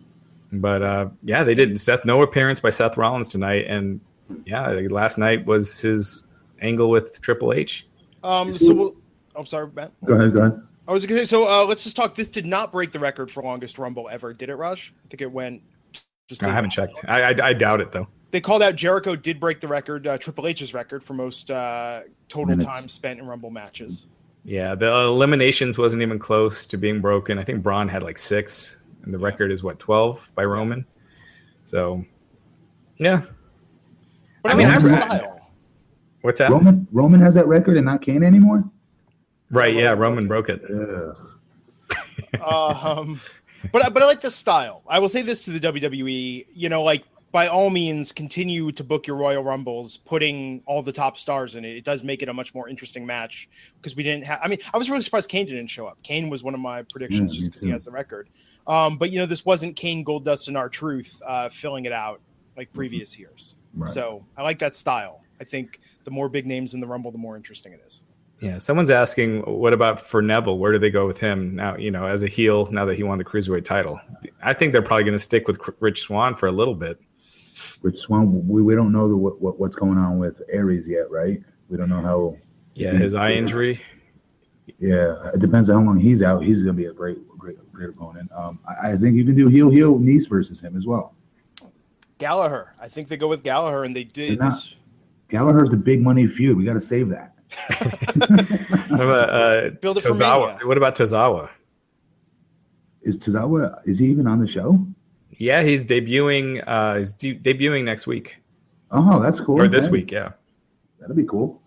But uh, yeah, they didn't. Seth, no appearance by Seth Rollins tonight, and yeah, last night was his angle with Triple H. Um, so we'll, oh, sorry, Matt. Go ahead. Go ahead. I was going to say, so uh, let's just talk. This did not break the record for longest Rumble ever, did it, Rush? I think it went. Just I haven't checked. I, I, I doubt it though they called out Jericho did break the record, uh, Triple H's record for most uh, total Minutes. time spent in Rumble matches. Yeah, the eliminations wasn't even close to being broken. I think Braun had like six, and the record is what twelve by Roman. So, yeah. But I mean, I style. What's that? Roman Roman has that record and not Kane anymore. Right. Yeah. Roman broke it. [LAUGHS] um, but but I like the style. I will say this to the WWE. You know, like by all means, continue to book your Royal Rumbles, putting all the top stars in it. It does make it a much more interesting match because we didn't have. I mean, I was really surprised Kane didn't show up. Kane was one of my predictions Yeah, just because he has the record. Um, but you know, this wasn't Kane, Goldust, and R-Truth uh, filling it out like previous years. Right. So I like that style. I think the more big names in the Rumble, the more interesting it is. Yeah. Someone's asking, what about for Neville? Where do they go with him now? You know, as a heel, now that he won the cruiserweight title, I think they're probably going to stick with Rich Swann for a little bit. Rich Swann, we, we don't know the, what, what what's going on with Aries yet, right? We don't know how. Yeah. His eye injury. Yeah, it depends on how long he's out. He's going to be a great, great, great opponent. Um, I, I think you can do heel heel Nice versus him as well. Gallagher. I think they go with Gallagher, and they did. They're not. Gallagher's the big money feud. We got to save that. [LAUGHS] What about uh, Build it for Tozawa? Mania. What about Tozawa? Is Tozawa? Is he even on the show? Yeah, he's debuting. Uh, he's de- debuting next week Oh, that's cool. or this man. week. Yeah. That'd be cool.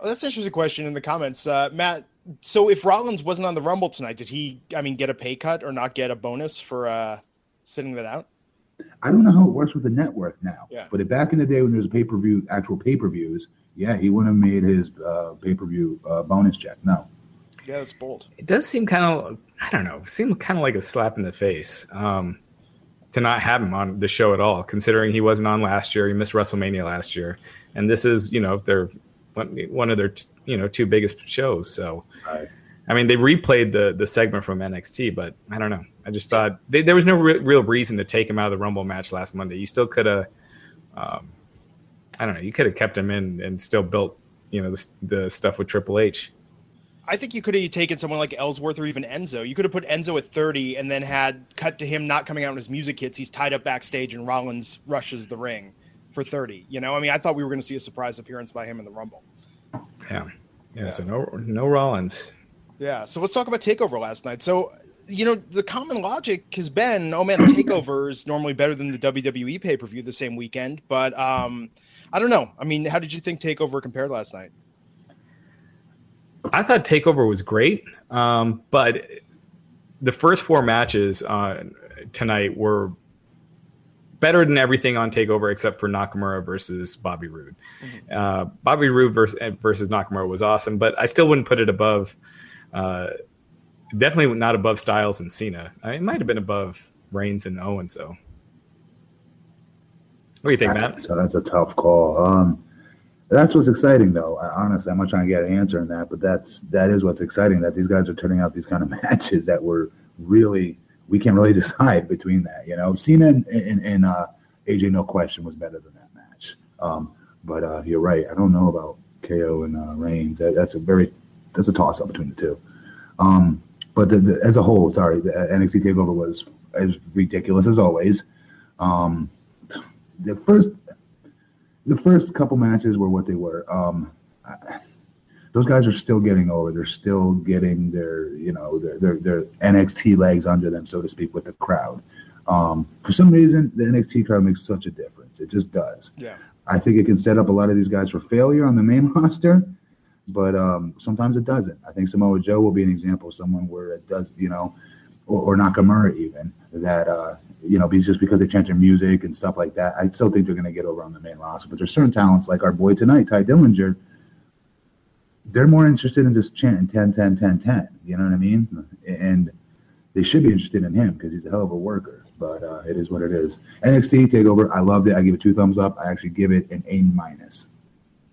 Oh, that's an interesting question in the comments, uh, Matt. So if Rollins wasn't on the Rumble tonight, did he? I mean, get a pay cut or not get a bonus for uh, sitting that out? I don't know how it works with the network now. Yeah. But back in the day when there was pay per view, actual pay per views, yeah, he wouldn't have made his uh, pay per view uh, bonus check. No. Yeah, that's bold. It does seem kind of, I don't know, seem kind of like a slap in the face um, to not have him on the show at all, considering he wasn't on last year. He missed WrestleMania last year, and this is, you know, their one of their, you know, two biggest shows. So, Right. I mean, they replayed the the segment from NXT, but I don't know. I just thought they, there was no re- real reason to take him out of the Rumble match last Monday. You still could have, um, I don't know, you could have kept him in and still built, you know, the, the stuff with Triple H. I think you could have taken someone like Ellsworth or even Enzo. You could have put Enzo at 30 and then had cut to him not coming out when his music hits. He's tied up backstage and Rollins rushes the ring for 30. You know, I mean, I thought we were going to see a surprise appearance by him in the Rumble. Yeah, yeah. So no no Rollins. Yeah. So let's talk about Takeover last night. So, you know, the common logic has been, oh man, Takeover [COUGHS] is normally better than the WWE pay per view the same weekend. But um, I don't know. I mean, how did you think Takeover compared last night? I thought Takeover was great, um, but the first four matches uh, tonight were better than everything on Takeover except for Nakamura versus Bobby Roode. Uh, Bobby Roode versus, versus Nakamura was awesome, but I still wouldn't put it above. Uh, definitely not above Styles and Cena. I mean, it might have been above Reigns and Owens, though. What do you think, Matt? That's, so that's a tough call. Um, that's what's exciting, though. Honestly, I'm not trying to get an answer on that, but that's that is what's exciting. That these guys are turning out these kind of [LAUGHS] matches that were really we can't really [LAUGHS] decide between that. You know, Cena and, and, and uh, AJ, no question, was better than that match. Um, but uh, you're right. I don't know about KO and uh, Reigns. That, that's a very that's a toss up between the two. Um, but the, the, as a whole, sorry, the NXT Takeover was as ridiculous as always. Um, the first the first couple matches were what they were. Um, I, those guys are still getting over. They're still getting their you know their their, their NXT legs under them, so to speak, with the crowd. Um, for some reason, the NXT crowd makes such a difference. It just does. Yeah. I think it can set up a lot of these guys for failure on the main [LAUGHS] roster, but um, sometimes it doesn't. I think Samoa Joe will be an example of someone where it does, you know, or, or Nakamura even that uh, you know, just because they chant their music and stuff like that, I still think they're going to get over on the main roster. But there's certain talents like our boy tonight, Tye Dillinger. They're more interested in just chanting 10, 10, 10, 10. You know what I mean? And they should be interested in him because he's a hell of a worker. But uh, it is what it is. NXT Takeover, I loved it. I give it two thumbs up. I actually give it an A minus.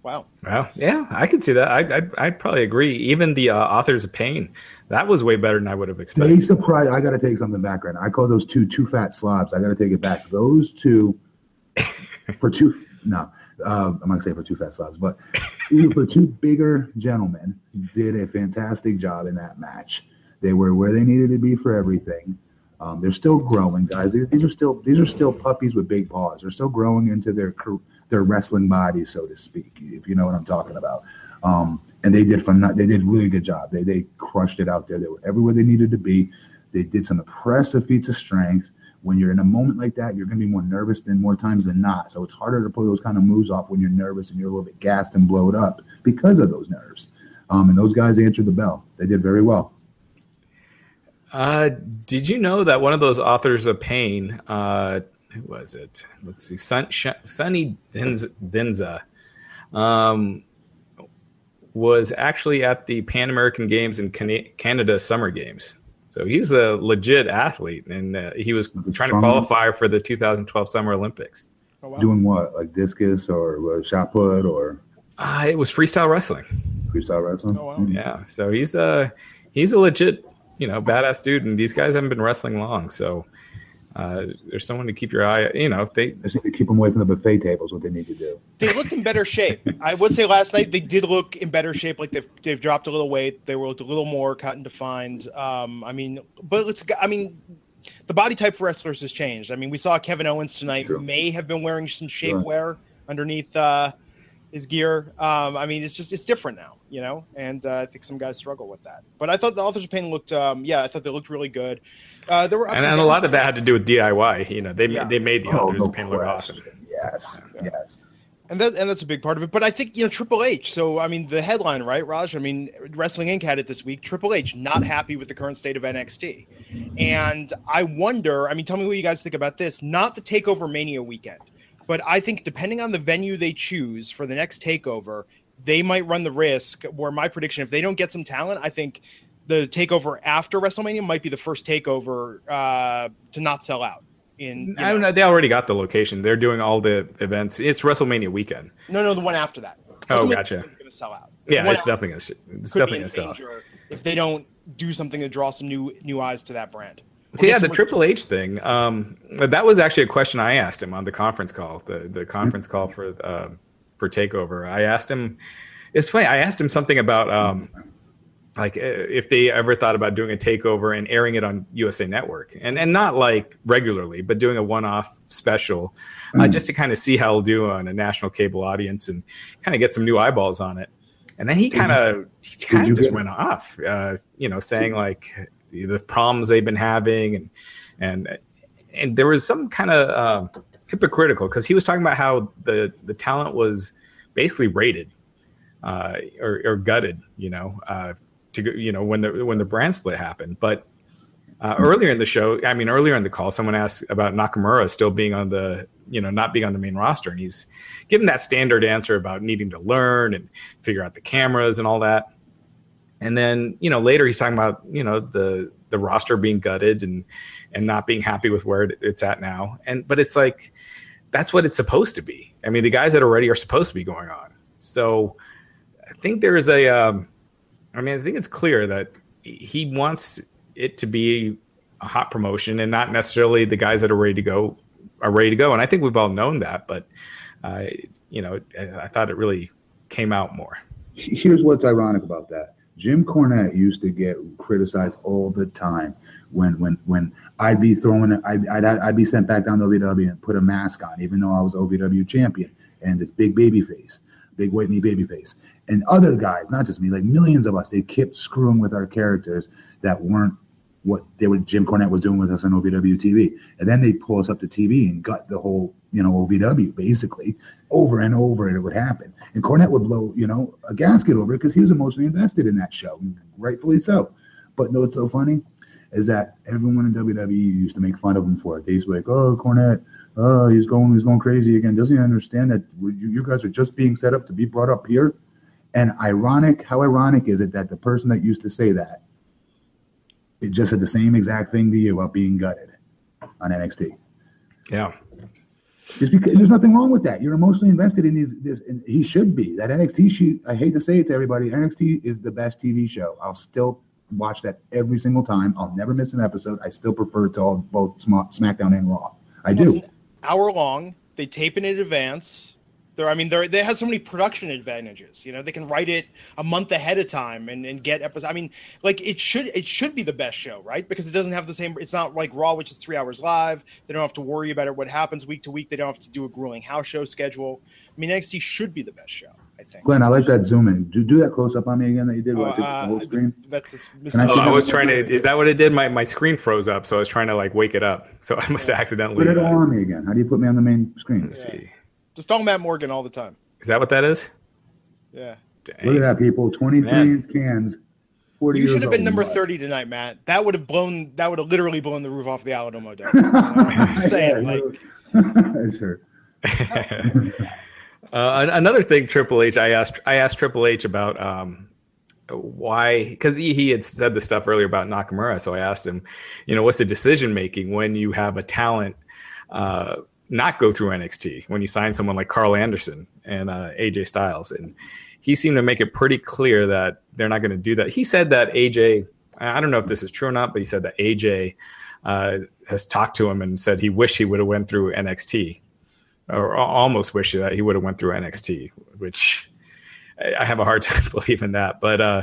Wow. Well, yeah, I could see that. I, I, I'd probably agree. Even the uh, Authors of Pain, that was way better than I would have They expected. surprised. I got to take something back right now. I call those two two fat slobs. I got to take it back. Those two [LAUGHS] for two. No, uh, I'm not gonna say for two fat slobs, but for two bigger gentlemen did a fantastic job in that match. They were where they needed to be for everything. Um, they're still growing, guys. These these are still these are still puppies with big paws. They're still growing into their car- their wrestling bodies, so to speak. If you know what I'm talking about. Um, and they did fun. They did really good job. They they crushed it out there. They were everywhere they needed to be. They did some impressive feats of strength. When you're in a moment like that, you're going to be more nervous than more times than not. So it's harder to pull those kind of moves off when you're nervous and you're a little bit gassed and blowed up because of those nerves. Um, and those guys answered the bell. They did very well. Uh, did you know that one of those authors of pain, uh, who was it? Let's see, Sun, Sh- Sunny Dhinsa, Dhinsa um, was actually at the Pan American Games in Can- Canada Summer Games. So he's a legit athlete, and uh, he was trying to qualify for the 2012 Summer Olympics. Oh, wow. Doing what, like discus or uh, shot put or? Uh, it was freestyle wrestling. Freestyle wrestling. Oh wow! Mm-hmm. Yeah, so he's a he's a legit you know badass dude, and these guys haven't been wrestling long, so uh, there's someone to keep your eye. You know, they just need to keep them away from the buffet tables. What they need to do. They looked in better shape. I would say last night they did look in better shape. Like they've they've dropped a little weight. They were a little more cut and defined. Um, I mean, but let's. I mean, the body type for wrestlers has changed. I mean, we saw Kevin Owens tonight sure. may have been wearing some shapewear sure. underneath uh, his gear. Um, I mean, it's just it's different now, you know. And uh, I think some guys struggle with that. But I thought the authors of pain looked. Um, yeah, I thought they looked really good. Uh, there were and, and a lot of that had to do with DIY. You know, they yeah. they made the oh, authors no of pain look awesome. Yes, yeah. yes. And that and that's a big part of it. But I think you know Triple H. So I mean, the headline, right, Raj? I mean, Wrestling Inc. had it this week. Triple H not happy with the current state of NXT, and I wonder. I mean, tell me what you guys think about this. Not the Takeover Mania weekend, but I think depending on the venue they choose for the next Takeover, they might run the risk. Where my prediction, if they don't get some talent, I think the takeover after WrestleMania might be the first takeover uh, to not sell out. In I don't know, they already got the location. They're doing all the events. It's WrestleMania weekend. No, no, the one after that. Oh, gotcha. Going to sell out. Yeah, it's definitely going to. It's definitely going to sell. If they don't do something to draw some new new eyes to that brand. So yeah, the Triple H thing. Um, that was actually a question I asked him on the conference call. The the conference call for uh, for Takeover. I asked him. It's funny. I asked him something about um, like uh, if they ever thought about doing a takeover and airing it on USA Network, and and not like regularly, but doing a one-off special, mm. uh, just to kind of see how it'll do on a national cable audience and kind of get some new eyeballs on it. And then he kind of he kind of just went off, uh, you know, saying like the problems they've been having, and and and there was some kind of uh, hypocritical because he was talking about how the the talent was basically rated uh, or, or, gutted, you know, uh, to you know when the when the brand split happened. But uh, earlier in the show, I mean earlier in the call, someone asked about Nakamura still being on the you know not being on the main roster, and he's given that standard answer about needing to learn and figure out the cameras and all that. And then you know later he's talking about you know the the roster being gutted and and not being happy with where it's at now. And but it's like that's what it's supposed to be. I mean, the guys that are ready are supposed to be going on. So I think there's a um, I mean, I think it's clear that he wants it to be a hot promotion and not necessarily the guys that are ready to go are ready to go. And I think we've all known that, but uh, you know, I, I thought it really came out more. Here's what's ironic about that. Jim Cornette used to get criticized all the time when when when I'd be throwing I'd, I'd, I'd be sent back down to OVW and put a mask on, even though I was OVW champion and this big baby face big white meat baby face. And other guys, not just me, like millions of us, they kept screwing with our characters that weren't what they were Jim Cornette was doing with us on OVW TV. And then they pull us up to TV and gut the whole, you know, OVW basically over and over and it would happen. And Cornette would blow, you know, a gasket over it because he was emotionally invested in that show, rightfully so. But know what's so funny is that everyone in WWE used to make fun of him for it. They used to be like, oh, Cornette, oh, he's going, he's going crazy again. Doesn't he understand that you, you guys are just being set up to be brought up here? And ironic, how ironic is it that the person that used to say that, it just said the same exact thing to you about being gutted on NXT. Yeah. Just because there's nothing wrong with that. You're emotionally invested in these. This and he should be. That NXT shoot. I hate to say it to everybody. NXT is the best TV show. I'll still watch that every single time. I'll never miss an episode. I still prefer it to all both SmackDown and Raw. I do hour long. They tape it in advance. There, I mean, they're, they have so many production advantages. You know, they can write it a month ahead of time and, and get episodes. I mean, like it should it should be the best show, right? Because it doesn't have the same. It's not like Raw, which is three hours live. They don't have to worry about it. What happens week to week? They don't have to do a grueling house show schedule. I mean, NXT should be the best show. I think. Glenn, I like that zoom in. Do do that close up on me again that you did. Oh, uh, the whole screen. That's, that's I, oh, I was trying to. Is that what it did? My my screen froze up, so I was trying to like wake it up. So I must yeah. have accidentally. Put it all on me again. How do you put me on the main screen? Let's yeah. see. Just talk Matt Morgan all the time. Is that what that is? Yeah. Dang. Look at that, people! Twenty-three inch cans. Forty. You should have been number thirty tonight, Matt. That would have blown. That would have literally blown the roof off the Alamo Dome. [LAUGHS] I'm just saying, like. sure. [LAUGHS] [LAUGHS] uh, another thing, Triple H. I asked. I asked Triple H about um, why because he, he had said the stuff earlier about Nakamura. So I asked him, you know, what's the decision making when you have a talent uh, not go through NXT when you sign someone like Karl Anderson and uh, AJ Styles, and he seemed to make it pretty clear that they're not going to do that. He said that AJ, I don't know if this is true or not, but he said that AJ uh, has talked to him and said he wished he would have went through NXT, or almost wish that he would have went through NXT, which I have a hard [LAUGHS] time believing that. But uh,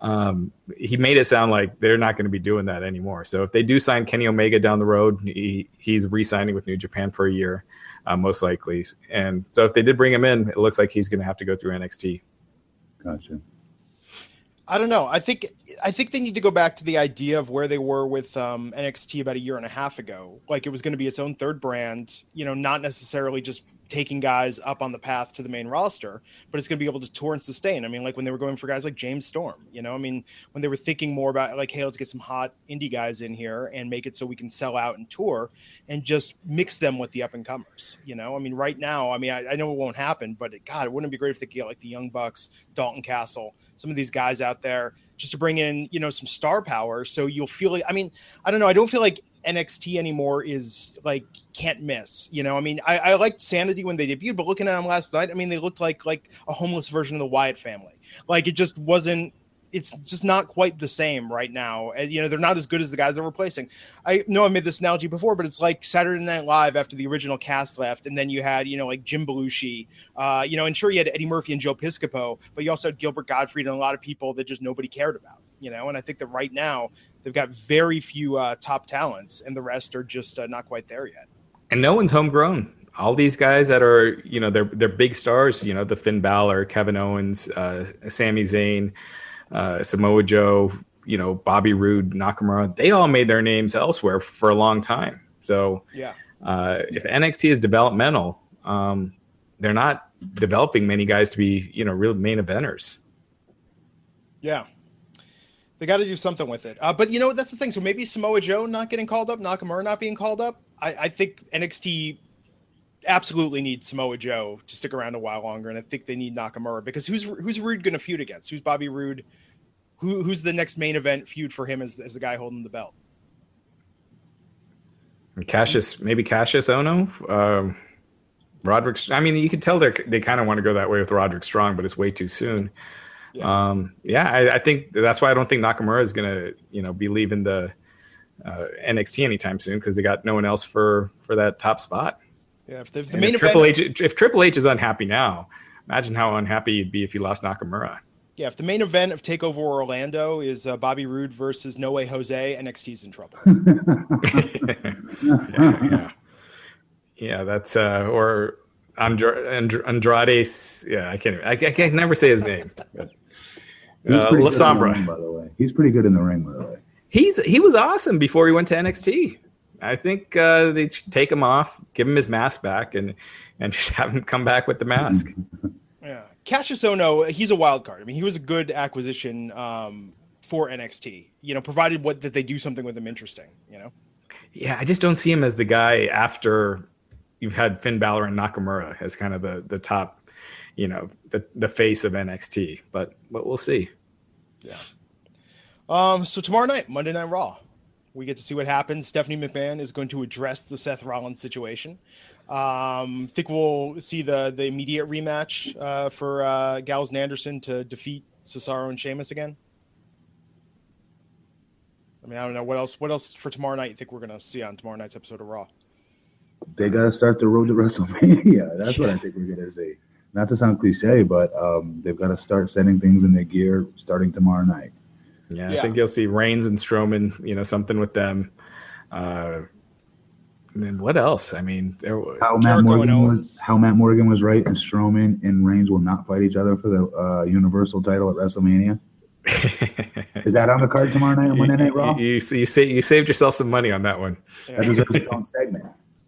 um, he made it sound like they're not going to be doing that anymore. So if they do sign Kenny Omega down the road, he, he's re-signing with New Japan for a year, uh, most likely. And so if they did bring him in, it looks like he's going to have to go through NXT. Gotcha. I don't know. I think I think they need to go back to the idea of where they were with um, NXT about a year and a half ago. Like it was going to be its own third brand, you know, not necessarily just taking guys up on the path to the main roster, but it's going to be able to tour and sustain. I mean, like when they were going for guys like James Storm, you know, I mean, when they were thinking more about like, hey, let's get some hot indie guys in here and make it so we can sell out and tour and just mix them with the up and comers, you know, I mean, right now, I mean, I, I know it won't happen, but it, God, it wouldn't be great if they get like the Young Bucks, Dalton Castle, some of these guys out there just to bring in, you know, some star power. So you'll feel like, I mean, I don't know. I don't feel like NXT anymore is like can't miss. You know, I mean, I, I liked Sanity when they debuted, but looking at them last night, I mean, they looked like like a homeless version of the Wyatt family. Like it just wasn't. It's just not quite the same right now. You know, they're not as good as the guys they're replacing. I know I made this analogy before, but it's like Saturday Night Live after the original cast left, and then you had you know like Jim Belushi, uh, you know, and sure you had Eddie Murphy and Joe Piscopo, but you also had Gilbert Gottfried and a lot of people that just nobody cared about. You know, and I think that right now they've got very few uh, top talents, and the rest are just uh, not quite there yet. And no one's homegrown. All these guys that are, you know, they're they're big stars. You know, the Finn Balor, Kevin Owens, uh, Sami Zayn, uh, Samoa Joe, you know, Bobby Roode, Nakamura. They all made their names elsewhere for a long time. So yeah, uh, if NXT is developmental, um, they're not developing many guys to be, you know, real main eventers. Yeah, they got to do something with it. Uh, but you know that's the thing. So maybe Samoa Joe not getting called up, Nakamura not being called up. I, I think NXT absolutely needs Samoa Joe to stick around a while longer, and I think they need Nakamura because who's who's Roode going to feud against? Who's Bobby Roode? Who who's the next main event feud for him as, as the guy holding the belt? Cassius, maybe Cassius Ohno. Um, Roderick. I mean, you can tell they they kind of want to go that way with Roderick Strong, but it's way too soon. Yeah. Um, yeah, I, I, think that's why I don't think Nakamura is going to, you know, be leaving the uh, NXT anytime soon because they got no one else for for that top spot. Yeah, if the, if the main if Triple H, if Triple H is unhappy now, imagine how unhappy you'd be if you lost Nakamura. Yeah, if the main event of Takeover Orlando is uh, Bobby Roode versus No Way Jose, NXT's in trouble. [LAUGHS] yeah, yeah, yeah, that's uh, or Andra- Andrade. Yeah, I can't. I, I can never say his name. But uh, La Sombra. Ring, by the way, he's pretty good in the ring. By the way, he's he was awesome before he went to NXT. I think uh, they take him off, give him his mask back, and and [LAUGHS] just have him come back with the mask. [LAUGHS] yeah, Cassius Ohno, he's a wild card. I mean, he was a good acquisition um, for NXT. You know, provided what that they do something with him interesting. You know. Yeah, I just don't see him as the guy after you've had Finn Balor and Nakamura as kind of the the top you know the the face of NXT. But but we'll see. Yeah. Um. So tomorrow night, Monday Night Raw, we get to see what happens. Stephanie McMahon is going to address the Seth Rollins situation. Um, think we'll see the the immediate rematch uh, for uh, Gallows and Anderson to defeat Cesaro and Sheamus again. I mean, I don't know what else. What else for tomorrow night? You think we're gonna see on tomorrow night's episode of Raw? They gotta start the road to WrestleMania. [LAUGHS] That's yeah. what I think we're gonna see not to sound cliche, but um, they've got to start setting things in their gear starting tomorrow night. Yeah, yeah. I think you'll see Reigns and Strowman, you know, something with them. Uh, and then what else? I mean, there, how Matt Morgan was how Matt Morgan was right, and Strowman and Reigns will not fight each other for the uh, Universal title at WrestleMania. [LAUGHS] Is that on the card tomorrow night on Monday Night Raw? You, you, you, say, you saved yourself some money on that one. That deserves its own segment.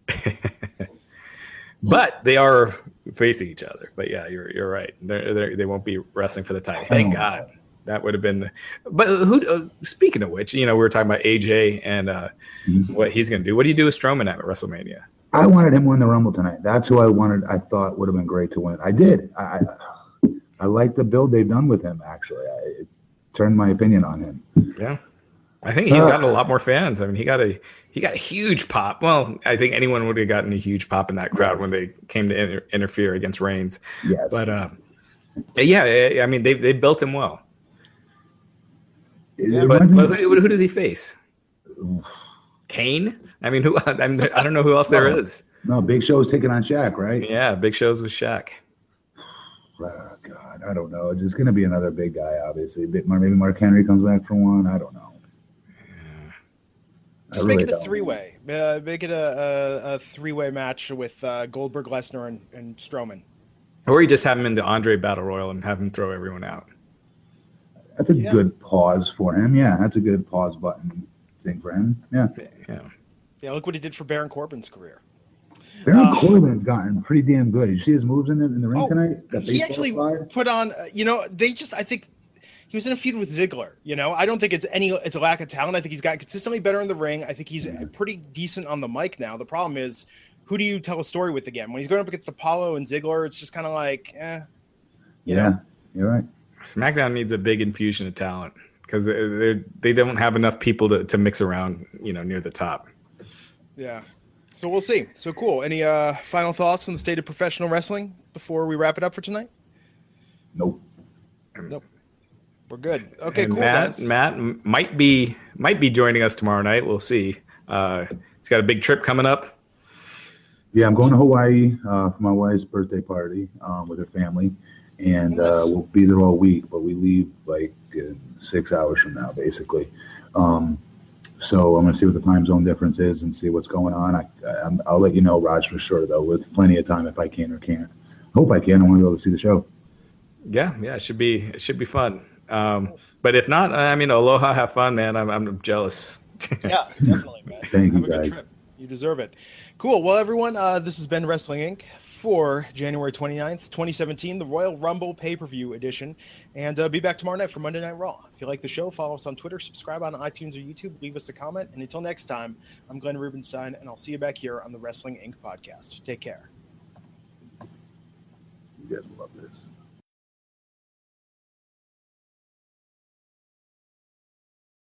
[LAUGHS] but they are facing each other. But yeah, you're you're right. They're, they're, they will not be wrestling for the title. Thank God. That would have been. But who? Uh, speaking of which, you know, we were talking about AJ and uh, mm-hmm. what he's going to do. What do you do with Strowman at WrestleMania? I wanted him to win the Rumble tonight. That's who I wanted. I thought would have been great to win. I did. I I, I like the build they've done with him. Actually, I turned my opinion on him. Yeah, I think he's uh, gotten a lot more fans. I mean, he got a he got a huge pop. Well, I think anyone would have gotten a huge pop in that crowd yes. when they came to inter- interfere against Reigns. Yes, but uh, yeah, I mean they they built him well. Yeah, but, but who, who, does he face? Kane? I mean, who? [LAUGHS] I, mean, I don't know who else there is. No, Big Show's taking on Shaq, right? Yeah, Big Show's with Shaq. [SIGHS] Oh, God, I don't know. It's just going to be another big guy, obviously. Maybe Mark Henry comes back for one. I don't know. Just really make it a three way. Uh, make it a, a, a three way match with uh, Goldberg, Lesnar, and, and Strowman. Or you just have him in the Andre Battle Royal and have him throw everyone out. That's a yeah. good pause for him. Yeah, that's a good pause button thing for him. Yeah. Yeah. Yeah, look what he did for Baron Corbin's career. Baron uh, Corbin's gotten pretty damn good. You see his moves in the, in the ring oh, tonight? he actually slide? put on, uh, you know, they just, I think he was in a feud with Ziggler. You know, I don't think it's any, it's a lack of talent. I think he's gotten consistently better in the ring. I think he's yeah. pretty decent on the mic now. The problem is, who do you tell a story with again? When he's going up against Apollo and Ziggler, it's just kind of like, eh. You yeah, know? you're right. SmackDown needs a big infusion of talent because they they don't have enough people to, to mix around, you know, near the top. Yeah. So we'll see. So cool. Any uh, final thoughts on the state of professional wrestling before we wrap it up for tonight? Nope. Nope. We're good. Okay, and cool. Matt, guys. Matt might be might be joining us tomorrow night. We'll see. Uh, he's got a big trip coming up. Yeah, I'm going to Hawaii uh, for my wife's birthday party um, with her family, and uh, we'll be there all week. But we leave like in six hours from now, basically. Um, so I'm going to see what the time zone difference is and see what's going on. I, I, will let you know, Raj, for sure, though, with plenty of time if I can or can't. I hope I can. I want to be able to see the show. Yeah, yeah, it should be it should be fun. Um, but if not, I mean, aloha, have fun, man. I'm I'm jealous. yeah, [LAUGHS] definitely, man. Thank have you, guys. You deserve it. Cool. Well, everyone, uh, this has been Wrestling Inc for January 29th, 2017, the Royal Rumble pay per view edition. And uh, be back tomorrow night for Monday Night Raw. If you like the show, follow us on Twitter, subscribe on iTunes or YouTube, leave us a comment. And until next time, I'm Glenn Rubenstein, and I'll see you back here on the Wrestling Inc. podcast. Take care. You guys love this.